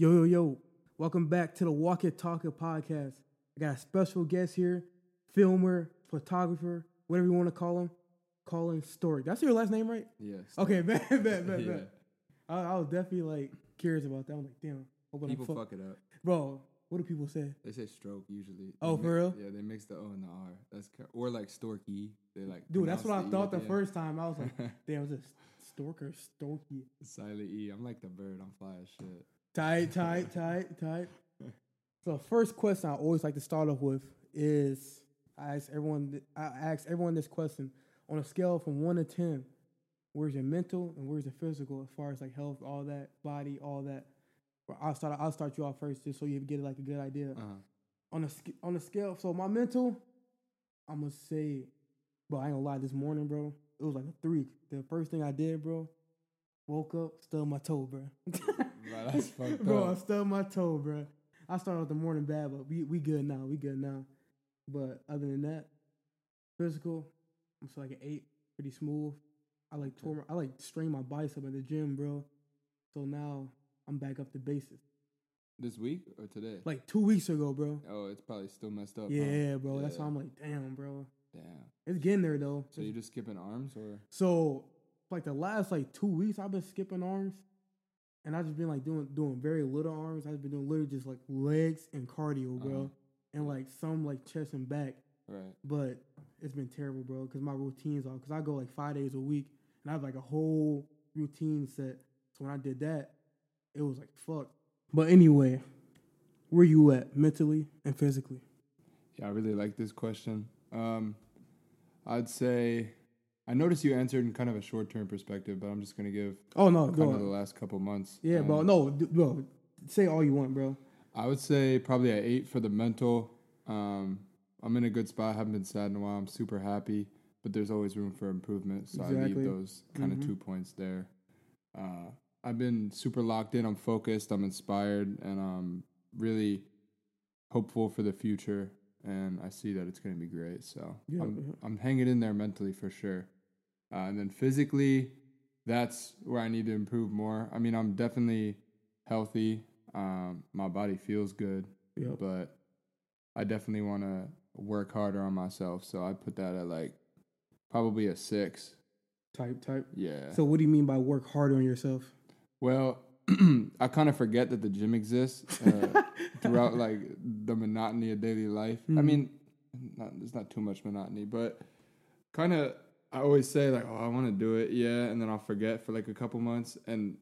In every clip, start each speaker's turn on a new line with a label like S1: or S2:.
S1: Yo, yo, yo. Welcome back to the Walk It Talk It podcast. I got a special guest here, filmer, photographer, whatever you want to call him, Collin Storke. That's your last name, right?
S2: Yes.
S1: Okay, bet, bet, bet,
S2: Yeah.
S1: bet. I, I was definitely like curious about that. I'm like, damn.
S2: People
S1: fuck-
S2: fuck it up.
S1: Bro, what do people say?
S2: They say stroke usually.
S1: Oh,
S2: They
S1: for
S2: mi-
S1: real?
S2: Yeah, they mix the O and the R. That's or like Storky. They like
S1: Dude, that's what I
S2: pronounce
S1: thought
S2: E
S1: the first time. I was like, damn, was it Stork or Storky?
S2: Silent E. I'm like the bird. I'm fly as shit.
S1: Tight, tight, tight, tight. So first question I always like to start off with is I ask everyone I ask everyone this question on a scale from one to ten, where's your mental and where's your physical as far as like health, all that, body, all that. I'll start I'll start you off first just so you get like a good idea.
S2: Uh-huh.
S1: On a on a scale, so my mental, I'm gonna say, bro, I ain't gonna lie, this morning, bro, it was like a three. The first thing I did, bro, woke up, stubbed my toe, bro.
S2: Bro, that's fucked
S1: bro, I stubbed my toe, bro. I started off the morning bad, but we we good now. We good now. But other than that, physical, I'm still like an eight, pretty smooth. I like tore, my- I like strained my bicep at the gym, bro. So now I'm back up to basics.
S2: This week or today?
S1: Like two weeks ago, bro.
S2: oh, it's probably still messed up. huh?
S1: Yeah, bro. That's
S2: Yeah.
S1: why I'm like, damn, bro.
S2: Damn.
S1: It's getting there though.
S2: So you're just skipping arms or?
S1: So like the last like two weeks, I've been skipping arms, and I've just been like doing doing very little arms. I've been doing literally just like legs and cardio, bro,
S2: Uh-huh.
S1: and like some like chest and back.
S2: Right.
S1: But it's been terrible, bro, because my routines are because I go like five days a week, and I have like a whole routine set. So when I did that, it was like fuck. But anyway, where you at mentally and physically?
S2: Yeah, I really like this question. Um, I'd say I noticed you answered in kind of a short term perspective, but I'm just gonna give
S1: Oh no,
S2: kind of the last couple months.
S1: Yeah, bro.
S2: Um,
S1: No, d- bro. Say all you want, bro.
S2: I would say probably at eight for the mental. Um, I'm in a good spot. I haven't been sad in a while. I'm super happy, but there's always room for improvement. So I leave those kind of
S1: Mhm.
S2: two points there. Uh, I've been super locked in. I'm focused. I'm inspired, and I'm really hopeful for the future. And I see that it's going to be great. So
S1: Yeah,
S2: I'm. I'm hanging in there mentally for sure. Uh, and then physically, that's where I need to improve more. I mean, I'm definitely healthy. Um, my body feels good,
S1: Yep.
S2: but I definitely want to work harder on myself. So I put that at like probably a six.
S1: Type, type.
S2: Yeah.
S1: So what do you mean by work harder on yourself?
S2: well, I kind of forget that the gym exists uh, throughout like the monotony of daily life. I
S1: Mhm.
S2: mean, not, there's not too much monotony, but kind of I always say like, oh, I want to do it, yeah, and then I'll forget for like a couple months. And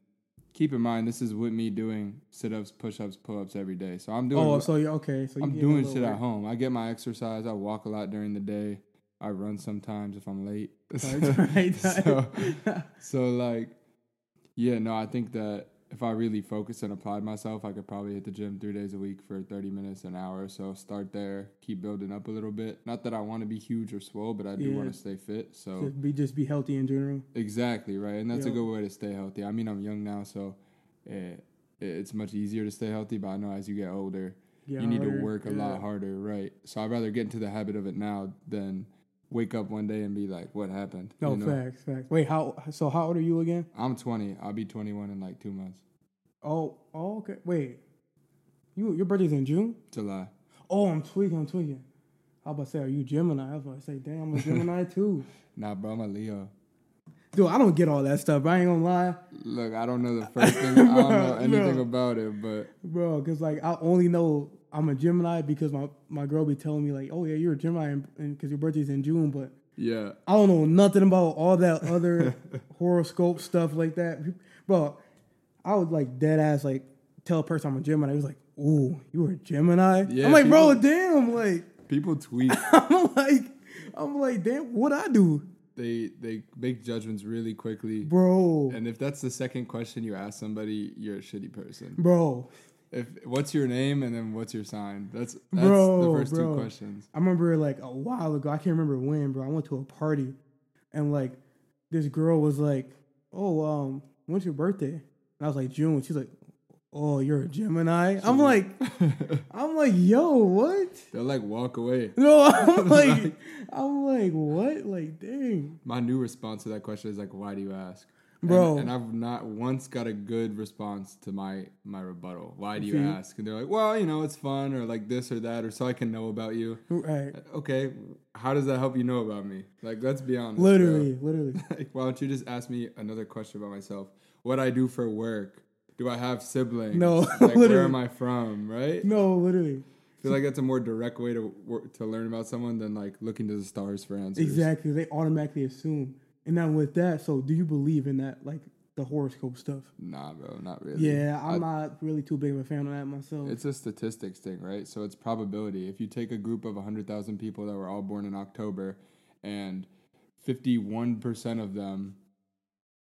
S2: keep in mind, this is with me doing sit-ups, push-ups, pull-ups every day. So I'm doing.
S1: oh, so you okay? So
S2: I'm doing shit at home. I get my exercise. I walk a lot during the day. I run sometimes if I'm late. So, so like, yeah, no, I think that if I really focused and applied myself, I could probably hit the gym three days a week for 30 minutes, an hour. So start there, keep building up a little bit. Not that I want to be huge or swole, but I do
S1: Yeah.
S2: want to stay fit. So
S1: Just be just be healthy in general.
S2: exactly right, and that's
S1: Yeah.
S2: a good way to stay healthy. I mean, I'm young now, so eh, it's much easier to stay healthy. But I know as you get older,
S1: Yeah,
S2: you need to work a
S1: Yeah.
S2: lot harder, right? So I'd rather get into the habit of it now than wake up one day and be like, "What happened?"
S1: No
S2: You know?
S1: facts, facts. Wait, how? So how old are you again?
S2: I'm 20. I'll be 21 in like two months.
S1: Oh, oh, okay. Wait, you your birthday's in June?
S2: July.
S1: Oh, I'm tweaking. I'm tweaking. I was about to say, are you Gemini? I was about to say, damn, I'm a Gemini too.
S2: Nah, bro, I'm a Leo.
S1: Dude, I don't get all that stuff. I ain't gonna lie,
S2: Look, I don't know the first thing. I don't know anything
S1: bro.
S2: about it, but
S1: bro. Cause like I only know I'm a Gemini because my my girl be telling me like, oh yeah, you're a Gemini, because your birthday's in June, but
S2: yeah,
S1: I don't know nothing about all that other horoscope stuff like that, bro. I would like dead ass like tell a person I'm a Gemini. He was like, "Ooh, you were a Gemini."
S2: Yeah,
S1: I'm like, bro,
S2: people-
S1: damn. Like,
S2: people tweet.
S1: I'm like, I'm like, damn. What I do,
S2: they they make judgments really quickly.
S1: bro,
S2: And if that's the second question you ask somebody, you're a shitty person.
S1: bro.
S2: If what's your name and then what's your sign? That's that's
S1: Bro,
S2: the first
S1: bro.
S2: two questions.
S1: I remember like a while ago. I can't remember when, bro. I went to a party, and like this girl was like, "Oh, um, when's your birthday?" And I was like, "June." She's like, "Oh, you're a Gemini." I'm like, I'm like, "Yo, what?"
S2: They'll like walk away.
S1: No, I'm like, I'm like, what? Like, dang.
S2: My new response to that question is like, why do you ask? And-
S1: Bro.
S2: And, I've not once got a good response to my my rebuttal. Why do you
S1: See?
S2: ask? And they're like, well, you know, it's fun or like this or that or so I can know about you.
S1: Right.
S2: Okay, how does that help you know about me? Like, let's be honest. bro.
S1: Literally, literally.
S2: like, why don't you just ask me another question about myself? What I do for work? Do I have siblings?
S1: No,
S2: like where am I from? Right?
S1: No, literally.
S2: I feel like that's a more direct way to to learn about someone than like looking to the stars for answers.
S1: Exactly. They automatically assume. And now with that, so do you believe in that, like the horoscope stuff?
S2: Nah, bro, not really.
S1: Yeah,
S2: I-
S1: I'm not really too big of a fan of that myself.
S2: It's a statistics thing, right? So it's probability. If you take a group of 100,000 people that were all born in October and 51% of them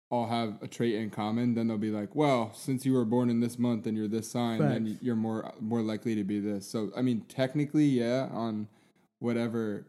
S2: all have a trait in common, then they'll be like, well, since you were born in this month and you're this sign, then you're more more likely to be this. So I mean, technically, yeah, on whatever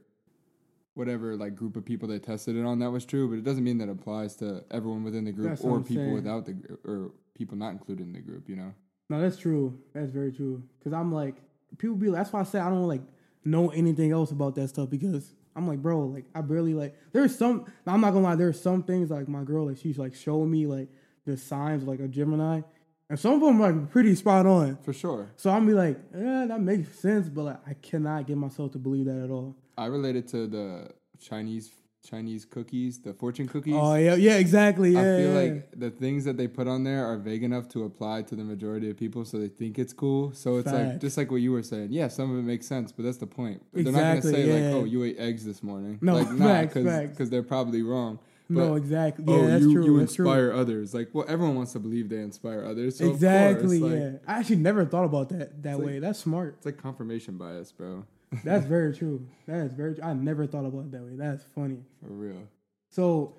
S2: whatever like group of people they tested it on that was true, but it doesn't mean that applies to everyone within the group
S1: That's
S2: or people
S1: saying.
S2: without the gr- or people not included in the group, you know.
S1: no, that's true. That's very true. Because I'm like, people be. That's why I say I don't like know anything else about that stuff because I'm like, bro, like I barely like. There's some. I'm not gonna lie. There's some things like my girl, like she's like showing me like the signs of, like a Gemini, and some of them are like pretty spot on.
S2: For sure.
S1: So I'm be like, yeah, that makes sense, but like I cannot get myself to believe that at all.
S2: I related to the Chinese Chinese cookies, the fortune cookies.
S1: Oh yeah, yeah, exactly. Yeah,
S2: I feel
S1: yeah.
S2: like the things that they put on there are vague enough to apply to the majority of people, so they think it's cool. So it's like just like what you were saying. Yeah, some of it makes sense, but that's the point.
S1: Exactly, They're
S2: not gonna say
S1: yeah.
S2: like, "Oh, you ate eggs this morning."
S1: No,
S2: like,
S1: facts.
S2: because they're probably wrong.
S1: no, exactly. Oh, yeah,
S2: oh,
S1: that's
S2: you
S1: true.
S2: you
S1: that's true.
S2: inspire others. Like, well, everyone wants to believe they inspire others. So
S1: exactly.
S2: course, like,
S1: yeah, I actually never thought about that that
S2: It's like-
S1: way. That's smart.
S2: It's like confirmation bias, bro.
S1: That's very true. That is very. I never thought about it that way. That's funny.
S2: For real.
S1: So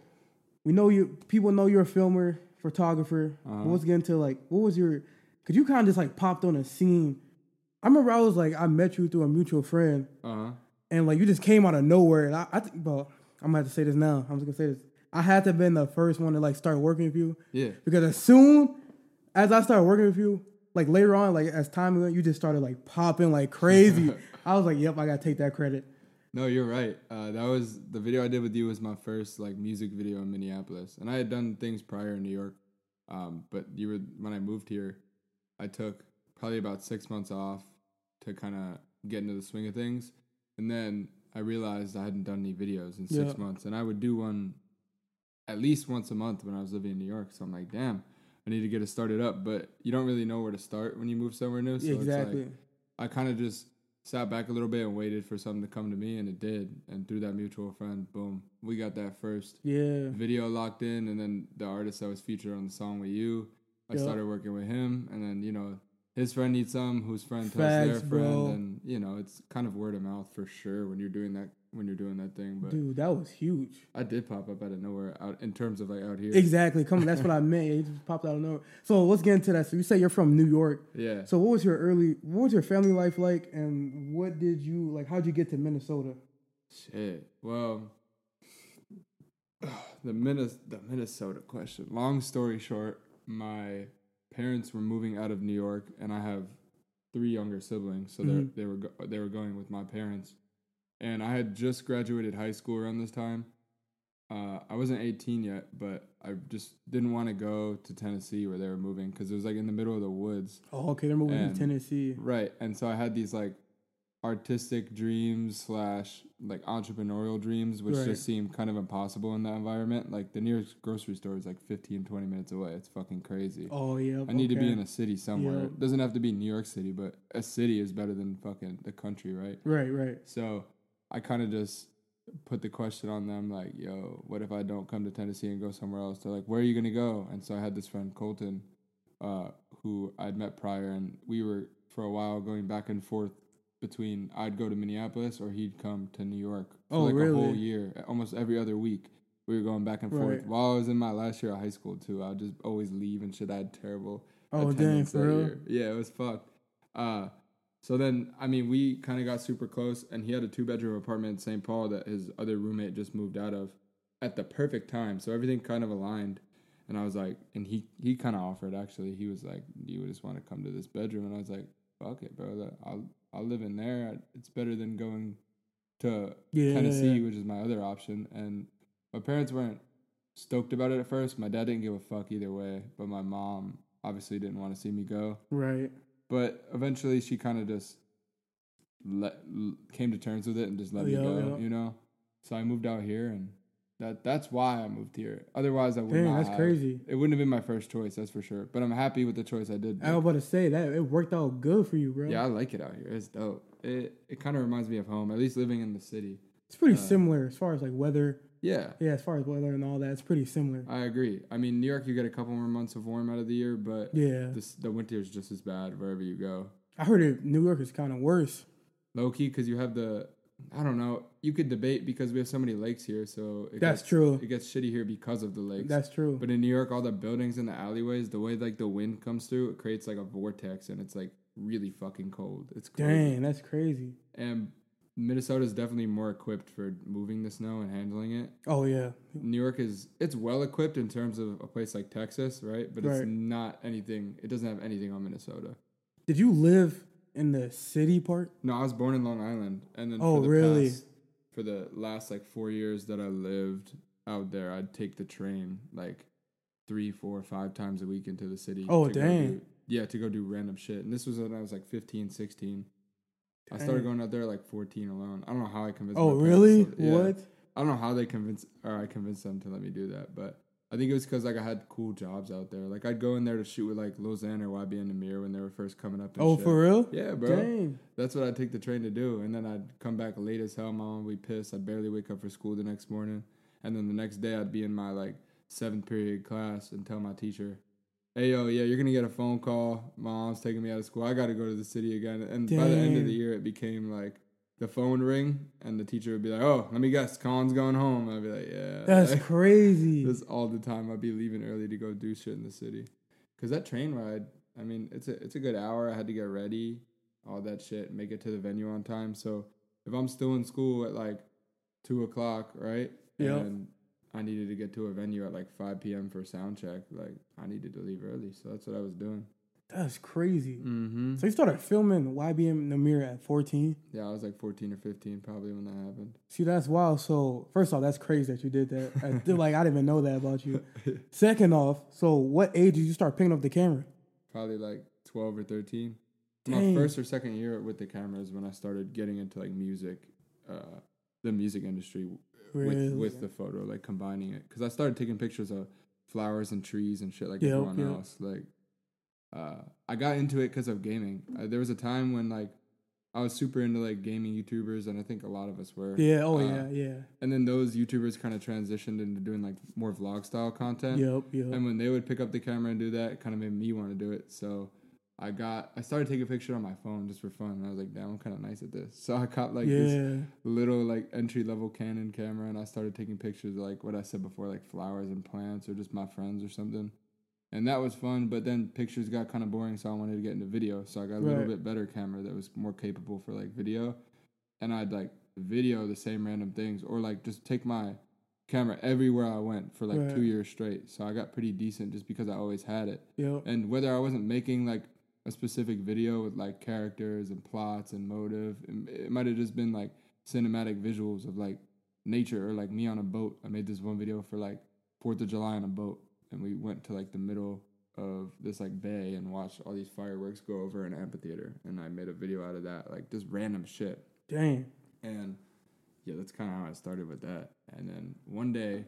S1: we know you. People know you're a filmer, photographer.
S2: Uh-huh.
S1: But let's get into like, what was your? Could you kind of just like popped on a scene? I remember I was like, I met you through a mutual friend,
S2: Uh huh.
S1: and like you just came out of nowhere. And I, I think, well, I'm gonna have to say this now. I'm just gonna say this. I had to have been the first one to like start working with you
S2: Yeah.
S1: because as soon as I started working with you, like later on, like as time went, you just started like popping like crazy. I was like, yep, I gotta take that credit.
S2: No, you're right. Uh, that was the video I did with you was my first like music video in Minneapolis, and I had done things prior in New York. Um, but you were when I moved here, I took probably about six months off to kind of get into the swing of things, and then I realized I hadn't done any videos in six
S1: Yeah.
S2: months, and I would do one at least once a month when I was living in New York. So I'm like, damn, I need to get it started up. But you don't really know where to start when you move somewhere new. So
S1: exactly.
S2: it's like I kind of just sat back a little bit and waited for something to come to me, and it did. And through that mutual friend, boom, we got that first
S1: yeah.
S2: video locked in, and then the artist that was featured on the song with you, I
S1: Yeah.
S2: started working with him, and then you know his friend needs some, whose friend tells their friend,
S1: bro.
S2: and you know it's kind of word of mouth for sure when you're doing that when you're doing that thing. But
S1: Dude, that was huge.
S2: I did pop up out of nowhere out in terms of like out here.
S1: Exactly. Come that's what I meant. It just popped out of nowhere. So let's get into that. So you say you're from New York.
S2: Yeah.
S1: So what was your early what was your family life like and what did you like how'd you get to Minnesota?
S2: Shit. Well, the Minnes- the Minnesota question. Long story short, my parents were moving out of New York, and I have three younger siblings, so
S1: Mhm.
S2: they they were go- they were going with my parents, and I had just graduated high school around this time. Uh, I wasn't 18 yet, but I just didn't want to go to Tennessee where they were moving because it was like in the middle of the woods.
S1: Oh, okay, they're moving
S2: And-
S1: to Tennessee.
S2: Right. And so I had these like artistic dreams slash like entrepreneurial dreams, which
S1: Right.
S2: just seemed kind of impossible in that environment. Like the nearest grocery store is like 15, 20 minutes away. It's fucking crazy.
S1: Oh yeah.
S2: I need to be in a city somewhere. It doesn't have to be New York City, but a city is better than fucking the country, right?
S1: Right, right.
S2: So I kind of just put the question on them like, yo, what if I don't come to Tennessee and go somewhere else? They're like, where are you going to go? And so I had this friend, Colton, uh, who I'd met prior, and we were for a while going back and forth between I'd go to Minneapolis or he'd come to New York for
S1: Oh,
S2: like a whole year, almost every other week. We were going back and forth.
S1: Right.
S2: While I was in my last year of high school too, I'd just always leave and shit. I had terrible
S1: Oh dang,
S2: attendance
S1: for
S2: that
S1: real.
S2: year. Yeah, it was fucked. Uh, so then, I mean, we kind of got super close, and he had a two bedroom apartment in St. Paul that his other roommate just moved out of at the perfect time. So everything kind of aligned. And I was like, and he he kind of offered actually. He was like, "Do you just want to come to this bedroom?" And I was like, "Fuck it, bro. I'll I'll live in there. It's better than going to
S1: Yeah.
S2: Tennessee, which is my other option." And my parents weren't stoked about it at first. My dad didn't give a fuck either way, but my mom obviously didn't want to see me go.
S1: Right.
S2: But eventually, she kind of just let came to terms with it and just let
S1: Yeah,
S2: me go.
S1: yeah.
S2: You know, so I moved out here, and that that's why I moved here. Otherwise, I would
S1: Dang,
S2: not.
S1: that's
S2: have.
S1: crazy.
S2: It wouldn't have been my first choice, that's for sure. But I'm happy with the choice I did.
S1: I was about to say that it worked out good for you, bro.
S2: Yeah, I like it out here. It's dope. It it kind of reminds me of home, at least living in the city.
S1: It's pretty
S2: Uh,
S1: similar as far as like weather.
S2: Yeah,
S1: Yeah, as far as weather and all that, it's pretty similar.
S2: I agree. I mean, New York, you get a couple more months of warm out of the year, but
S1: Yeah,
S2: this, the winter is just as bad wherever you go.
S1: I heard it. New York is kind of worse.
S2: Low key, because you have the, I don't know, you could debate because we have so many lakes here, so it
S1: That's
S2: gets,
S1: true.
S2: It gets shitty here because of the lakes.
S1: That's true.
S2: but in New York, all the buildings and the alleyways, the way like the wind comes through, it creates like a vortex, and it's like really fucking cold. It's crazy.
S1: Dang, that's crazy.
S2: And Minnesota is definitely more equipped for moving the snow and handling it.
S1: Oh yeah,
S2: New York is it's well equipped in terms of a place like Texas, right? But it's
S1: Right.
S2: not anything. It doesn't have anything on Minnesota.
S1: did you live in the city part?
S2: No, I was born in Long Island, and then
S1: Oh,
S2: for the
S1: really?
S2: past, for the last like four years that I lived out there, I'd take the train like three, four, five times a week into the city.
S1: Oh, dang.
S2: do- yeah, to go do random shit. And this was when I was like 15, 16. I started going out there like 14 alone. I don't know how I convinced.
S1: Oh really?
S2: to- yeah.
S1: What?
S2: I don't know how they convinced or I convinced them to let me do that, but I think it was because like I had cool jobs out there. Like I'd go in there to shoot with like Lil Xan or YBN Nahmir when they were first coming up. And
S1: Oh
S2: shit.
S1: for real?
S2: Yeah, bro.
S1: Dang.
S2: That's what I'd take the train to do, and then I'd come back late as hell. My mom would be pissed. I'd barely wake up for school the next morning, and then the next day I'd be in my like seventh period class and tell my teacher, "Hey yo, yeah, you're gonna get a phone call. Mom's taking me out of school. I got to go to the city again." And by the end of the year, it became like the phone ring, and the teacher would be like, "Oh, let me guess, Collin's going home." I'd be like, "Yeah."
S1: That's
S2: Like,
S1: crazy.
S2: this all the time. I'd be leaving early to go do shit in the city, cause that train ride. I mean, it's a it's a good hour. I had to get ready, all that shit, make it to the venue on time. So if I'm still in school at like two o'clock, right?
S1: Yep.
S2: And I needed to get to a venue at like five p.m. for sound check. Like I needed to leave early, so that's what I was doing.
S1: That's crazy.
S2: Mm-hmm.
S1: So you started filming YBN Nahmir at 14.
S2: Yeah, I was like fourteen or fifteen probably when that happened.
S1: See, that's wild. So first off, that's crazy that you did that. I feel like I didn't even know that about you. Second off, so what age did you start picking up the camera?
S2: Probably like twelve or thirteen. My first or second year with the cameras when I started getting into like music, uh, the music industry
S1: Really?
S2: with with the photo, like combining it. Because I started taking pictures of flowers and trees and shit like
S1: Yep,
S2: everyone
S1: yep.
S2: else. Like, uh, I got into it because of gaming. Uh, there was a time when like I was super into like gaming YouTubers, and I think a lot of us were.
S1: yeah. Oh
S2: Uh,
S1: yeah. Yeah.
S2: And then those YouTubers kind of transitioned into doing like more vlog style content.
S1: Yep. Yep.
S2: And when they would pick up the camera and do that, it kind of made me want to do it. So I got, I started taking a picture on my phone just for fun. And I was like, damn, I'm kind of nice at this. So I got like this little like entry level Canon camera and I started taking pictures of, like what I said before, like flowers and plants or just my friends or something. And that was fun, but then pictures got kind of boring, so I wanted to get into video. So I got a little bit better camera that was more capable for like video. And I'd like video the same random things or like just take my camera everywhere I went for like
S1: Right.
S2: two years straight. So I got pretty decent just because I always had it.
S1: Yep.
S2: And whether I wasn't making like a specific video with like characters and plots and motive, it, it might have just been like cinematic visuals of like nature or like me on a boat. I made this one video for like Fourth of July on a boat, and we went to like the middle of this like bay and watched all these fireworks go over an amphitheater, and I made a video out of that, like just random shit.
S1: Dang.
S2: And yeah, that's kind of how I started with that. And then one day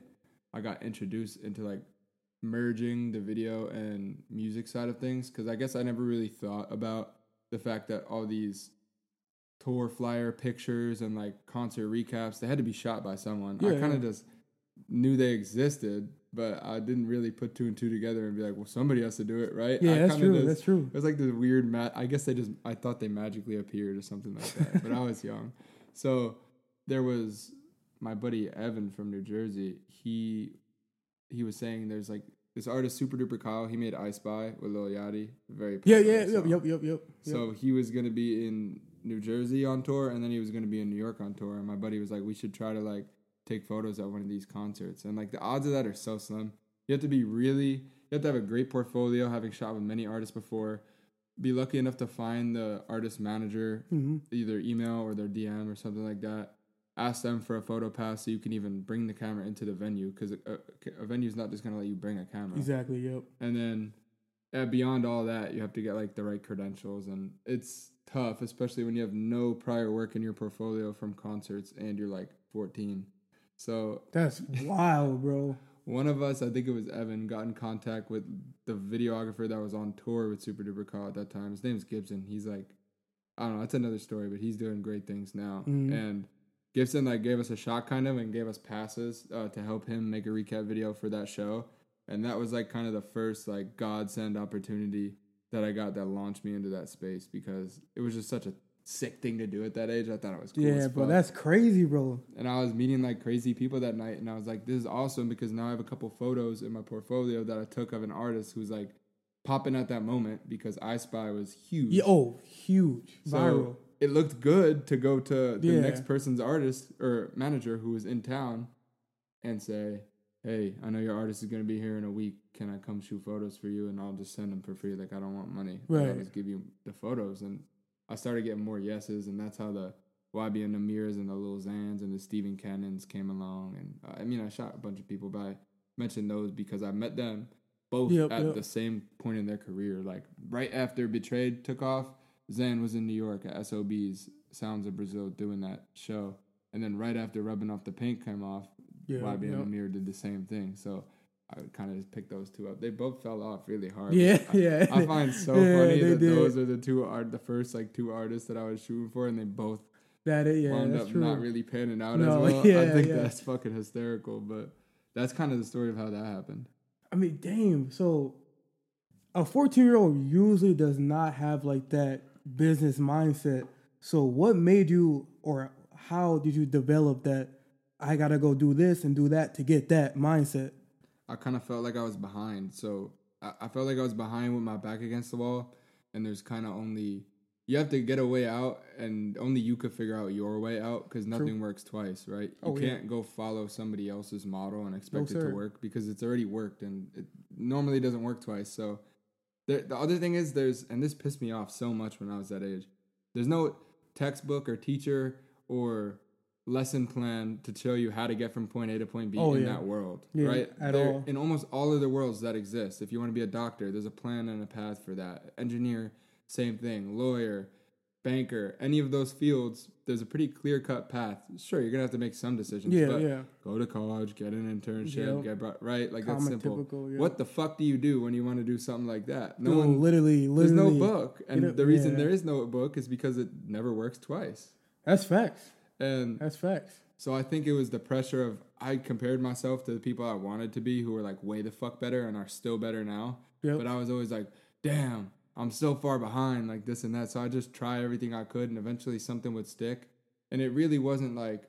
S2: I got introduced into like merging the video and music side of things because I guess I never really thought about the fact that all these tour flyer pictures and like concert recaps they had to be shot by someone. I kind of
S1: yeah.
S2: just knew they existed, but I didn't really put two and two together and be like, well, somebody has to do it, right?
S1: Yeah,
S2: I
S1: that's true.
S2: just-
S1: That's true.
S2: it was like this weird mat. I guess they just. I thought they magically appeared or something like that. but I was young, so there was my buddy Evan from New Jersey. He he was saying there's like this artist Super Duper Kyle. He made I Spy with Lil Yachty. Very
S1: Yeah. Yeah. Yep.
S2: song.
S1: Yep. Yep. Yep.
S2: So he was gonna be in New Jersey on tour, and then he was gonna be in New York on tour. And my buddy was like, we should try to like take photos at one of these concerts. And like the odds of that are so slim. You have to be really, you have to have a great portfolio, having shot with many artists before. Be lucky enough to find the artist manager,
S1: hmm
S2: either email or their DM or something like that. Ask them for a photo pass so you can even bring the camera into the venue because a, a, a venue's not just gonna let you bring a camera.
S1: Exactly. Yep.
S2: And then uh, beyond all that, you have to get like the right credentials, and it's tough, especially when you have no prior work in your portfolio from concerts and you're like 14. So
S1: That's wild, bro.
S2: one of us, I think it was Evan, got in contact with the videographer that was on tour with Super Duper Kyle at that time. His name's Gibson. He's like, I don't know, that's another story, but he's doing great things now.
S1: Mhm.
S2: And Gibson like gave us a shot kind of and gave us passes uh, to help him make a recap video for that show. And that was like kind of the first like godsend opportunity that I got that launched me into that space because it was just such a sick thing to do at that age. I thought it was cool.
S1: yeah, bro. That's crazy, bro.
S2: and I was meeting like crazy people that night, and I was like, "This is awesome!" Because now I have a couple photos in my portfolio that I took of an artist who's like popping at that moment because I Spy was huge.
S1: Yeah. Oh, huge.
S2: so
S1: Viral.
S2: It looked good to go to the
S1: Yeah.
S2: next person's artist or manager who was in town and say, "Hey, I know your artist is gonna be here in a week. Can I come shoot photos for you?" And I'll just send them for free. Like I don't want money. Like, I'll
S1: Right.
S2: just give you the photos, and I started getting more yeses, and that's how the YBN Nahmirs and the Lil Xans and the Stephen Cannons came along. And uh, I mean, I shot a bunch of people, but I mentioned those because I met them both
S1: Yep,
S2: at
S1: yep.
S2: the same point in their career. Like right after Betrayed took off, Xan was in New York at SOB's Sounds of Brazil doing that show. And then right after Rubbing Off the Paint came off,
S1: Yeah.
S2: YB
S1: yep.
S2: and Amir did the same thing. So I would kind of just pick those two up. They both fell off really hard.
S1: Yeah,
S2: I,
S1: yeah.
S2: I find so
S1: Yeah,
S2: funny that
S1: did.
S2: those are the two art, the first like two artists that I was shooting for, and they both
S1: That it. Yeah.
S2: wound
S1: that's
S2: up
S1: true.
S2: not really panning out
S1: No,
S2: as well. I
S1: yeah,
S2: think
S1: yeah.
S2: that's fucking hysterical, but that's kind of the story of how that happened.
S1: I mean, damn. So, a 14 year old usually does not have like that business mindset. So, what made you, or how did you develop that? I gotta go do this and do that to get that mindset.
S2: I kind of felt like I was behind. So I, I felt like I was behind with my back against the wall. And there's kind of only, you have to get a way out, and only you could figure out your way out because nothing works twice, right? You
S1: Oh, yeah.
S2: can't go follow somebody else's model and expect it
S1: sir.
S2: to work because it's already worked and it normally doesn't work twice. So the, the other thing is, there's, and this pissed me off so much when I was that age, there's no textbook or teacher or lesson plan to show you how to get from point A to point B
S1: Oh,
S2: in
S1: yeah.
S2: that world,
S1: Yeah,
S2: right?
S1: at
S2: There-
S1: all.
S2: In almost all of the worlds that exist, if you want to be a doctor, there's a plan and a path for that. Engineer, same thing. Lawyer, banker, any of those fields, there's a pretty clear cut path. Sure, you're gonna have to make some decisions,
S1: Yeah,
S2: but
S1: yeah.
S2: go to college, get an internship,
S1: Yep.
S2: get brought, right? Like that's simple.
S1: typical, yeah.
S2: What the fuck do you do when you want to do something like that? No one.
S1: literally, literally.
S2: There's no book, and the reason
S1: yeah.
S2: there is no book is because it never works twice.
S1: That's facts.
S2: And
S1: That's facts.
S2: so I think it was the pressure of I compared myself to the people I wanted to be who were like way the fuck better and are still better now.
S1: Yep.
S2: But I was always like, damn, I'm so far behind, like this and that. So I just try everything I could and eventually something would stick. And it really wasn't like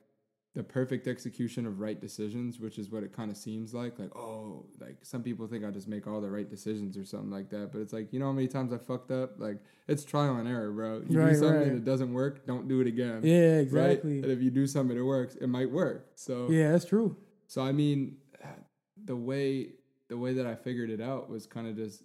S2: the perfect execution of right decisions, which is what it kind of seems like. Like, oh, like some people think I just make all the right decisions or something like that. But it's like, you know how many times I fucked up? Like, it's trial and error, bro. You
S1: Right,
S2: do something
S1: right.
S2: that doesn't work, don't do it again.
S1: Yeah, exactly. Right?
S2: And if you do something that works, it might work. So
S1: Yeah, that's true.
S2: so I mean, the way the way that I figured it out was kind of just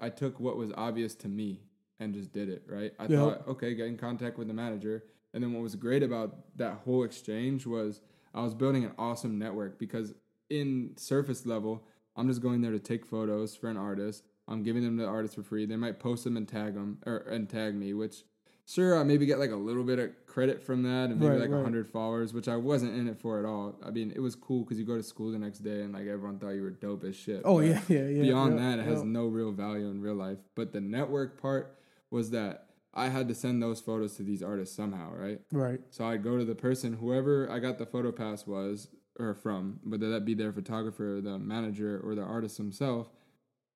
S2: I took what was obvious to me and just did it. Right? I thought, okay, get in contact with the manager, and then what was great about that whole exchange was I was building an awesome network because in surface level, I'm just going there to take photos for an artist. I'm giving them the artist for free. They might post them and tag them or and tag me, which sure I maybe get like a little bit of credit from that and maybe
S1: Right,
S2: like a
S1: right.
S2: hundred followers, which I wasn't in it for at all. I mean, it was cool because you go to school the next day and like everyone thought you were dope as shit.
S1: Oh yeah, yeah, yeah.
S2: Beyond
S1: yeah,
S2: that, it has no real value in real life. But the network part was that I had to send those photos to these artists somehow, right?
S1: right.
S2: So I'd go to the person, whoever I got the photo pass was or from, whether that be their photographer, the manager, or the artist himself.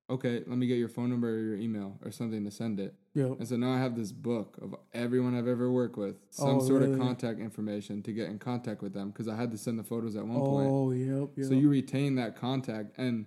S2: Okay, let me get your phone number or your email or something to send it.
S1: Yep.
S2: And so now I have this book of everyone I've ever worked with, some
S1: Oh,
S2: sort of contact information to get in contact with them because I had to send the photos at one point.
S1: Oh, yep, yep.
S2: So you retain that contact, and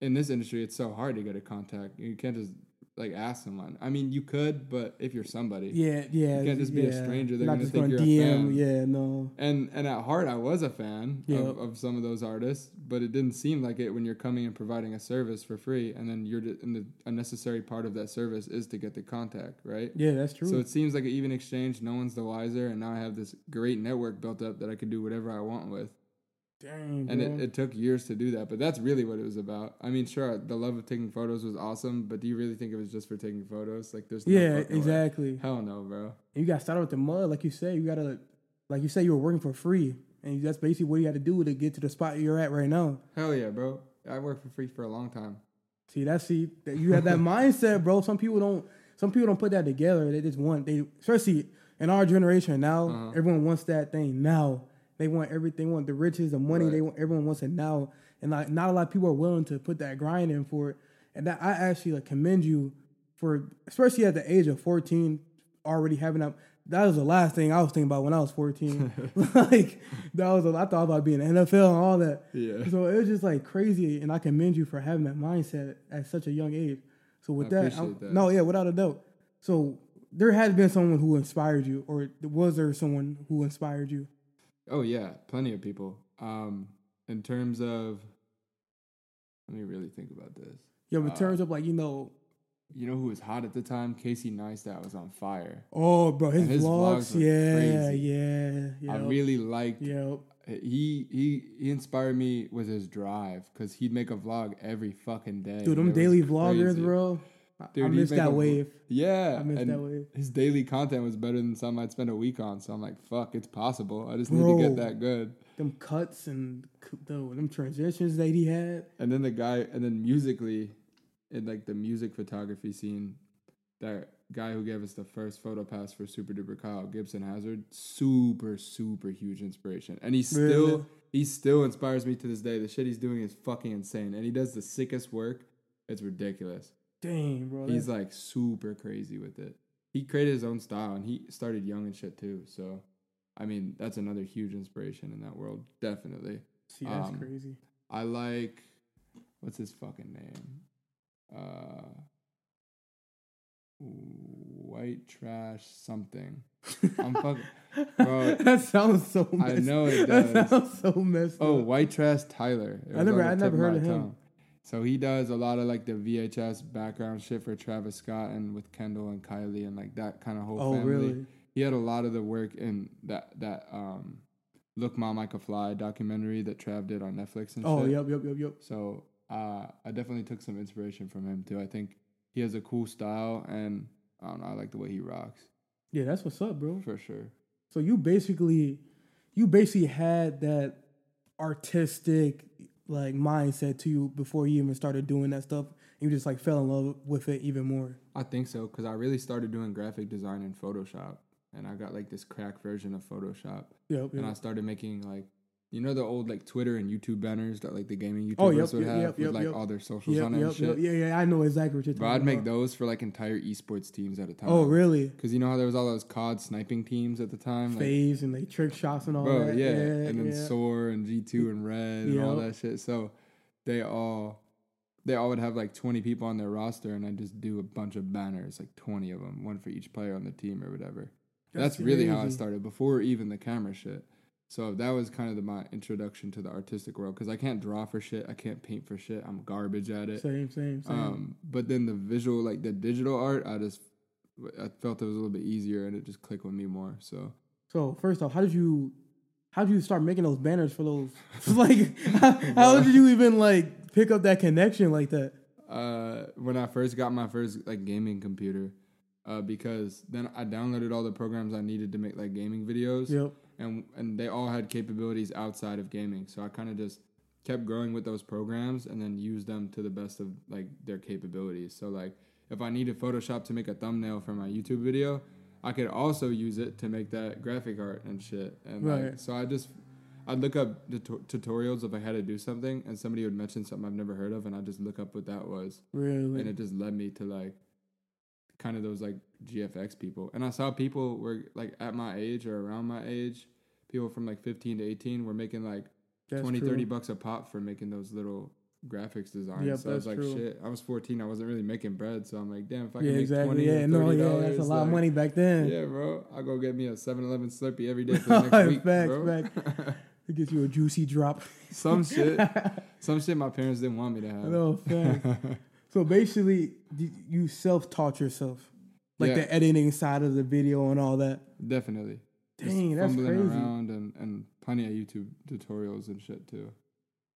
S2: in this industry, it's so hard to get a contact. You can't just like ask someone. I mean, you could, but if you're somebody,
S1: Yeah, yeah.
S2: You can't just be a stranger. They're
S1: Not
S2: gonna
S1: just
S2: think you're a fan.
S1: Yeah, no.
S2: and and at heart, I was a fan
S1: Yeah.
S2: of, of some of those artists, but it didn't seem like it when you're coming and providing a service for free, and then you're and the a necessary part of that service is to get the contact, right?
S1: Yeah, that's true.
S2: So it seems like an even exchange. No one's the wiser, and now I have this great network built up that I can do whatever I want with.
S1: Dang,
S2: And it, it took years to do that, but that's really what it was about. I mean, sure, the love of taking photos was awesome, but do you really think it was just for taking photos? Like, there's no
S1: yeah,
S2: fucking way.
S1: exactly.
S2: Hell no, bro.
S1: You got started with the mud, like you said. You gotta, like you said, you were working for free, and that's basically what you had to do to get to the spot you're at right now.
S2: Hell yeah, bro. I worked for free for a long time.
S1: See, that's see that you have that mindset, bro. Some people don't. Some people don't put that together. They just want they, especially in our generation now.
S2: Uh-huh.
S1: Everyone wants that thing now. They want everything. They want the riches, the money. They want everyone wants it now, and like not a lot of people are willing to put that grind in for it. And that I actually like commend you for, especially at the age of fourteen, already having that. That was the last thing I was thinking about when I was fourteen. like that was, I thought about being NFL and all that.
S2: Yeah.
S1: So it was just like crazy, and I commend you for having that mindset at such a young age. So with that,
S2: that.
S1: no, yeah, without a doubt. So there has been someone who inspired you, or was there someone who inspired you?
S2: Oh yeah, plenty of people. Um, in terms of, let me really think about this.
S1: Yeah, in
S2: Uh,
S1: terms of like you know,
S2: You know who was hot at the time? Casey Neistat was on fire.
S1: oh, bro, his,
S2: his
S1: vlogs,
S2: vlogs
S1: yeah,
S2: crazy.
S1: yeah,
S2: I really liked.
S1: yeah.
S2: He he he inspired me with his drive because he'd make a vlog every fucking day.
S1: Dude, them daily vloggers,
S2: crazy.
S1: bro. I,
S2: Dude,
S1: I missed that
S2: a
S1: wave.
S2: Yeah,
S1: I missed that wave.
S2: his daily content was better than some I'd spend a week on. So I'm like, fuck, it's possible. I just need to get that good.
S1: Them cuts and the, them transitions that he had.
S2: And then the guy, and then musically, in like the music photography scene, that guy who gave us the first photo pass for Super Duper Kyle Gibson Hazard, super super huge inspiration, and he still
S1: Really?
S2: he still inspires me to this day. The shit he's doing is fucking insane, and he does the sickest work. It's ridiculous.
S1: Dang, bro.
S2: He's like super crazy with it. He created his own style, and he started young and shit too. So, I mean, that's another huge inspiration in that world, definitely.
S1: see, that's
S2: um,
S1: crazy.
S2: I like what's his fucking name? Uh white trash something. I'm fucking bro.
S1: that sounds so.
S2: I know it
S1: That
S2: does.
S1: sounds so messed
S2: Oh,
S1: up.
S2: white trash Tyler.
S1: I never- I never heard
S2: my
S1: of him.
S2: So he does a lot of like the VHS background shit for Travis Scott and with Kendall and Kylie and like that kind of whole
S1: Oh,
S2: family.
S1: really?
S2: He had a lot of the work in that that um Look Mom I Could Fly documentary that Trav did on Netflix and
S1: Oh,
S2: shit.
S1: yep, yep, yep, yep.
S2: So uh, I definitely took some inspiration from him too. I think he has a cool style, and I don't know. I like the way he rocks
S1: Yeah, that's what's up, bro.
S2: for sure.
S1: So you basically, you basically had that artistic like mindset to you before you even started doing that stuff. You just like fell in love with it even more.
S2: I think so because I really started doing graphic design in Photoshop, and I got like this crack version of Photoshop,
S1: Yep.
S2: and I started making like. You know the old like Twitter and YouTube banners that like the gaming YouTubers
S1: Oh, yep,
S2: would
S1: yep,
S2: have
S1: yep,
S2: with like all their socials on it and shit.
S1: Yeah, yeah, I know exactly what you're talking about.
S2: But I'd make
S1: about.
S2: those for like entire esports teams at a time.
S1: Oh, really?
S2: Because you know how there was all those COD sniping teams at the time, like
S1: FaZe and like trick shots and all
S2: Bro,
S1: that.
S2: yeah.
S1: yeah,
S2: and then
S1: yeah.
S2: Soar and G two and Red and all that shit. So they all they all would have like twenty people on their roster, and I'd just do a bunch of banners, like twenty of them, one for each player on the team or whatever. That's, really how I started before even the camera shit. So that was kind of the, my introduction to the artistic world because I can't draw for shit, I can't paint for shit, I'm garbage at it.
S1: Same, same, same.
S2: Um, but then the visual, like the digital art, I just I felt it was a little bit easier, and it just clicked with me more. So
S1: so first off, how did you, how did you start making those banners for those? like, how, how did you even like pick up that connection like that?
S2: uh, when I first got my first like gaming computer, uh, because then I downloaded all the programs I needed to make like gaming videos,
S1: Yep.
S2: And and they all had capabilities outside of gaming. So I kind of just kept growing with those programs and then used them to the best of like their capabilities. So like if I needed Photoshop to make a thumbnail for my YouTube video, I could also use it to make that graphic art and shit. And like,
S1: Right.
S2: so I just I'd look up tutorials if I had to do something, and somebody would mention something I've never heard of, and I would just look up what that was
S1: Really?
S2: and it just led me to like kind of those like GFX people. And I saw people were like at my age or around my age, people from like 15 to 18 were making like
S1: That's
S2: twenty,
S1: true.
S2: thirty bucks a pop for making those little graphics designs.
S1: Yep,
S2: so I was like,
S1: true.
S2: shit. I was 14. I wasn't really making bread, so I'm like, damn, if I
S1: yeah,
S2: can make
S1: exactly.
S2: 20
S1: Yeah,
S2: 30
S1: no, yeah, that's a lot of money back then.
S2: Yeah, bro. I'll go get me a 7-Eleven Slurpee every day for the next week,
S1: Facts,
S2: bro.
S1: It gives you a juicy drop.
S2: some shit, some shit my parents didn't want me to have.
S1: no, facts. So basically, you self-taught yourself, like
S2: Yeah.
S1: the editing side of the video and all that.
S2: Definitely. Just
S1: Dang, that's
S2: fumbling
S1: crazy.
S2: around and, and plenty of YouTube tutorials and shit too.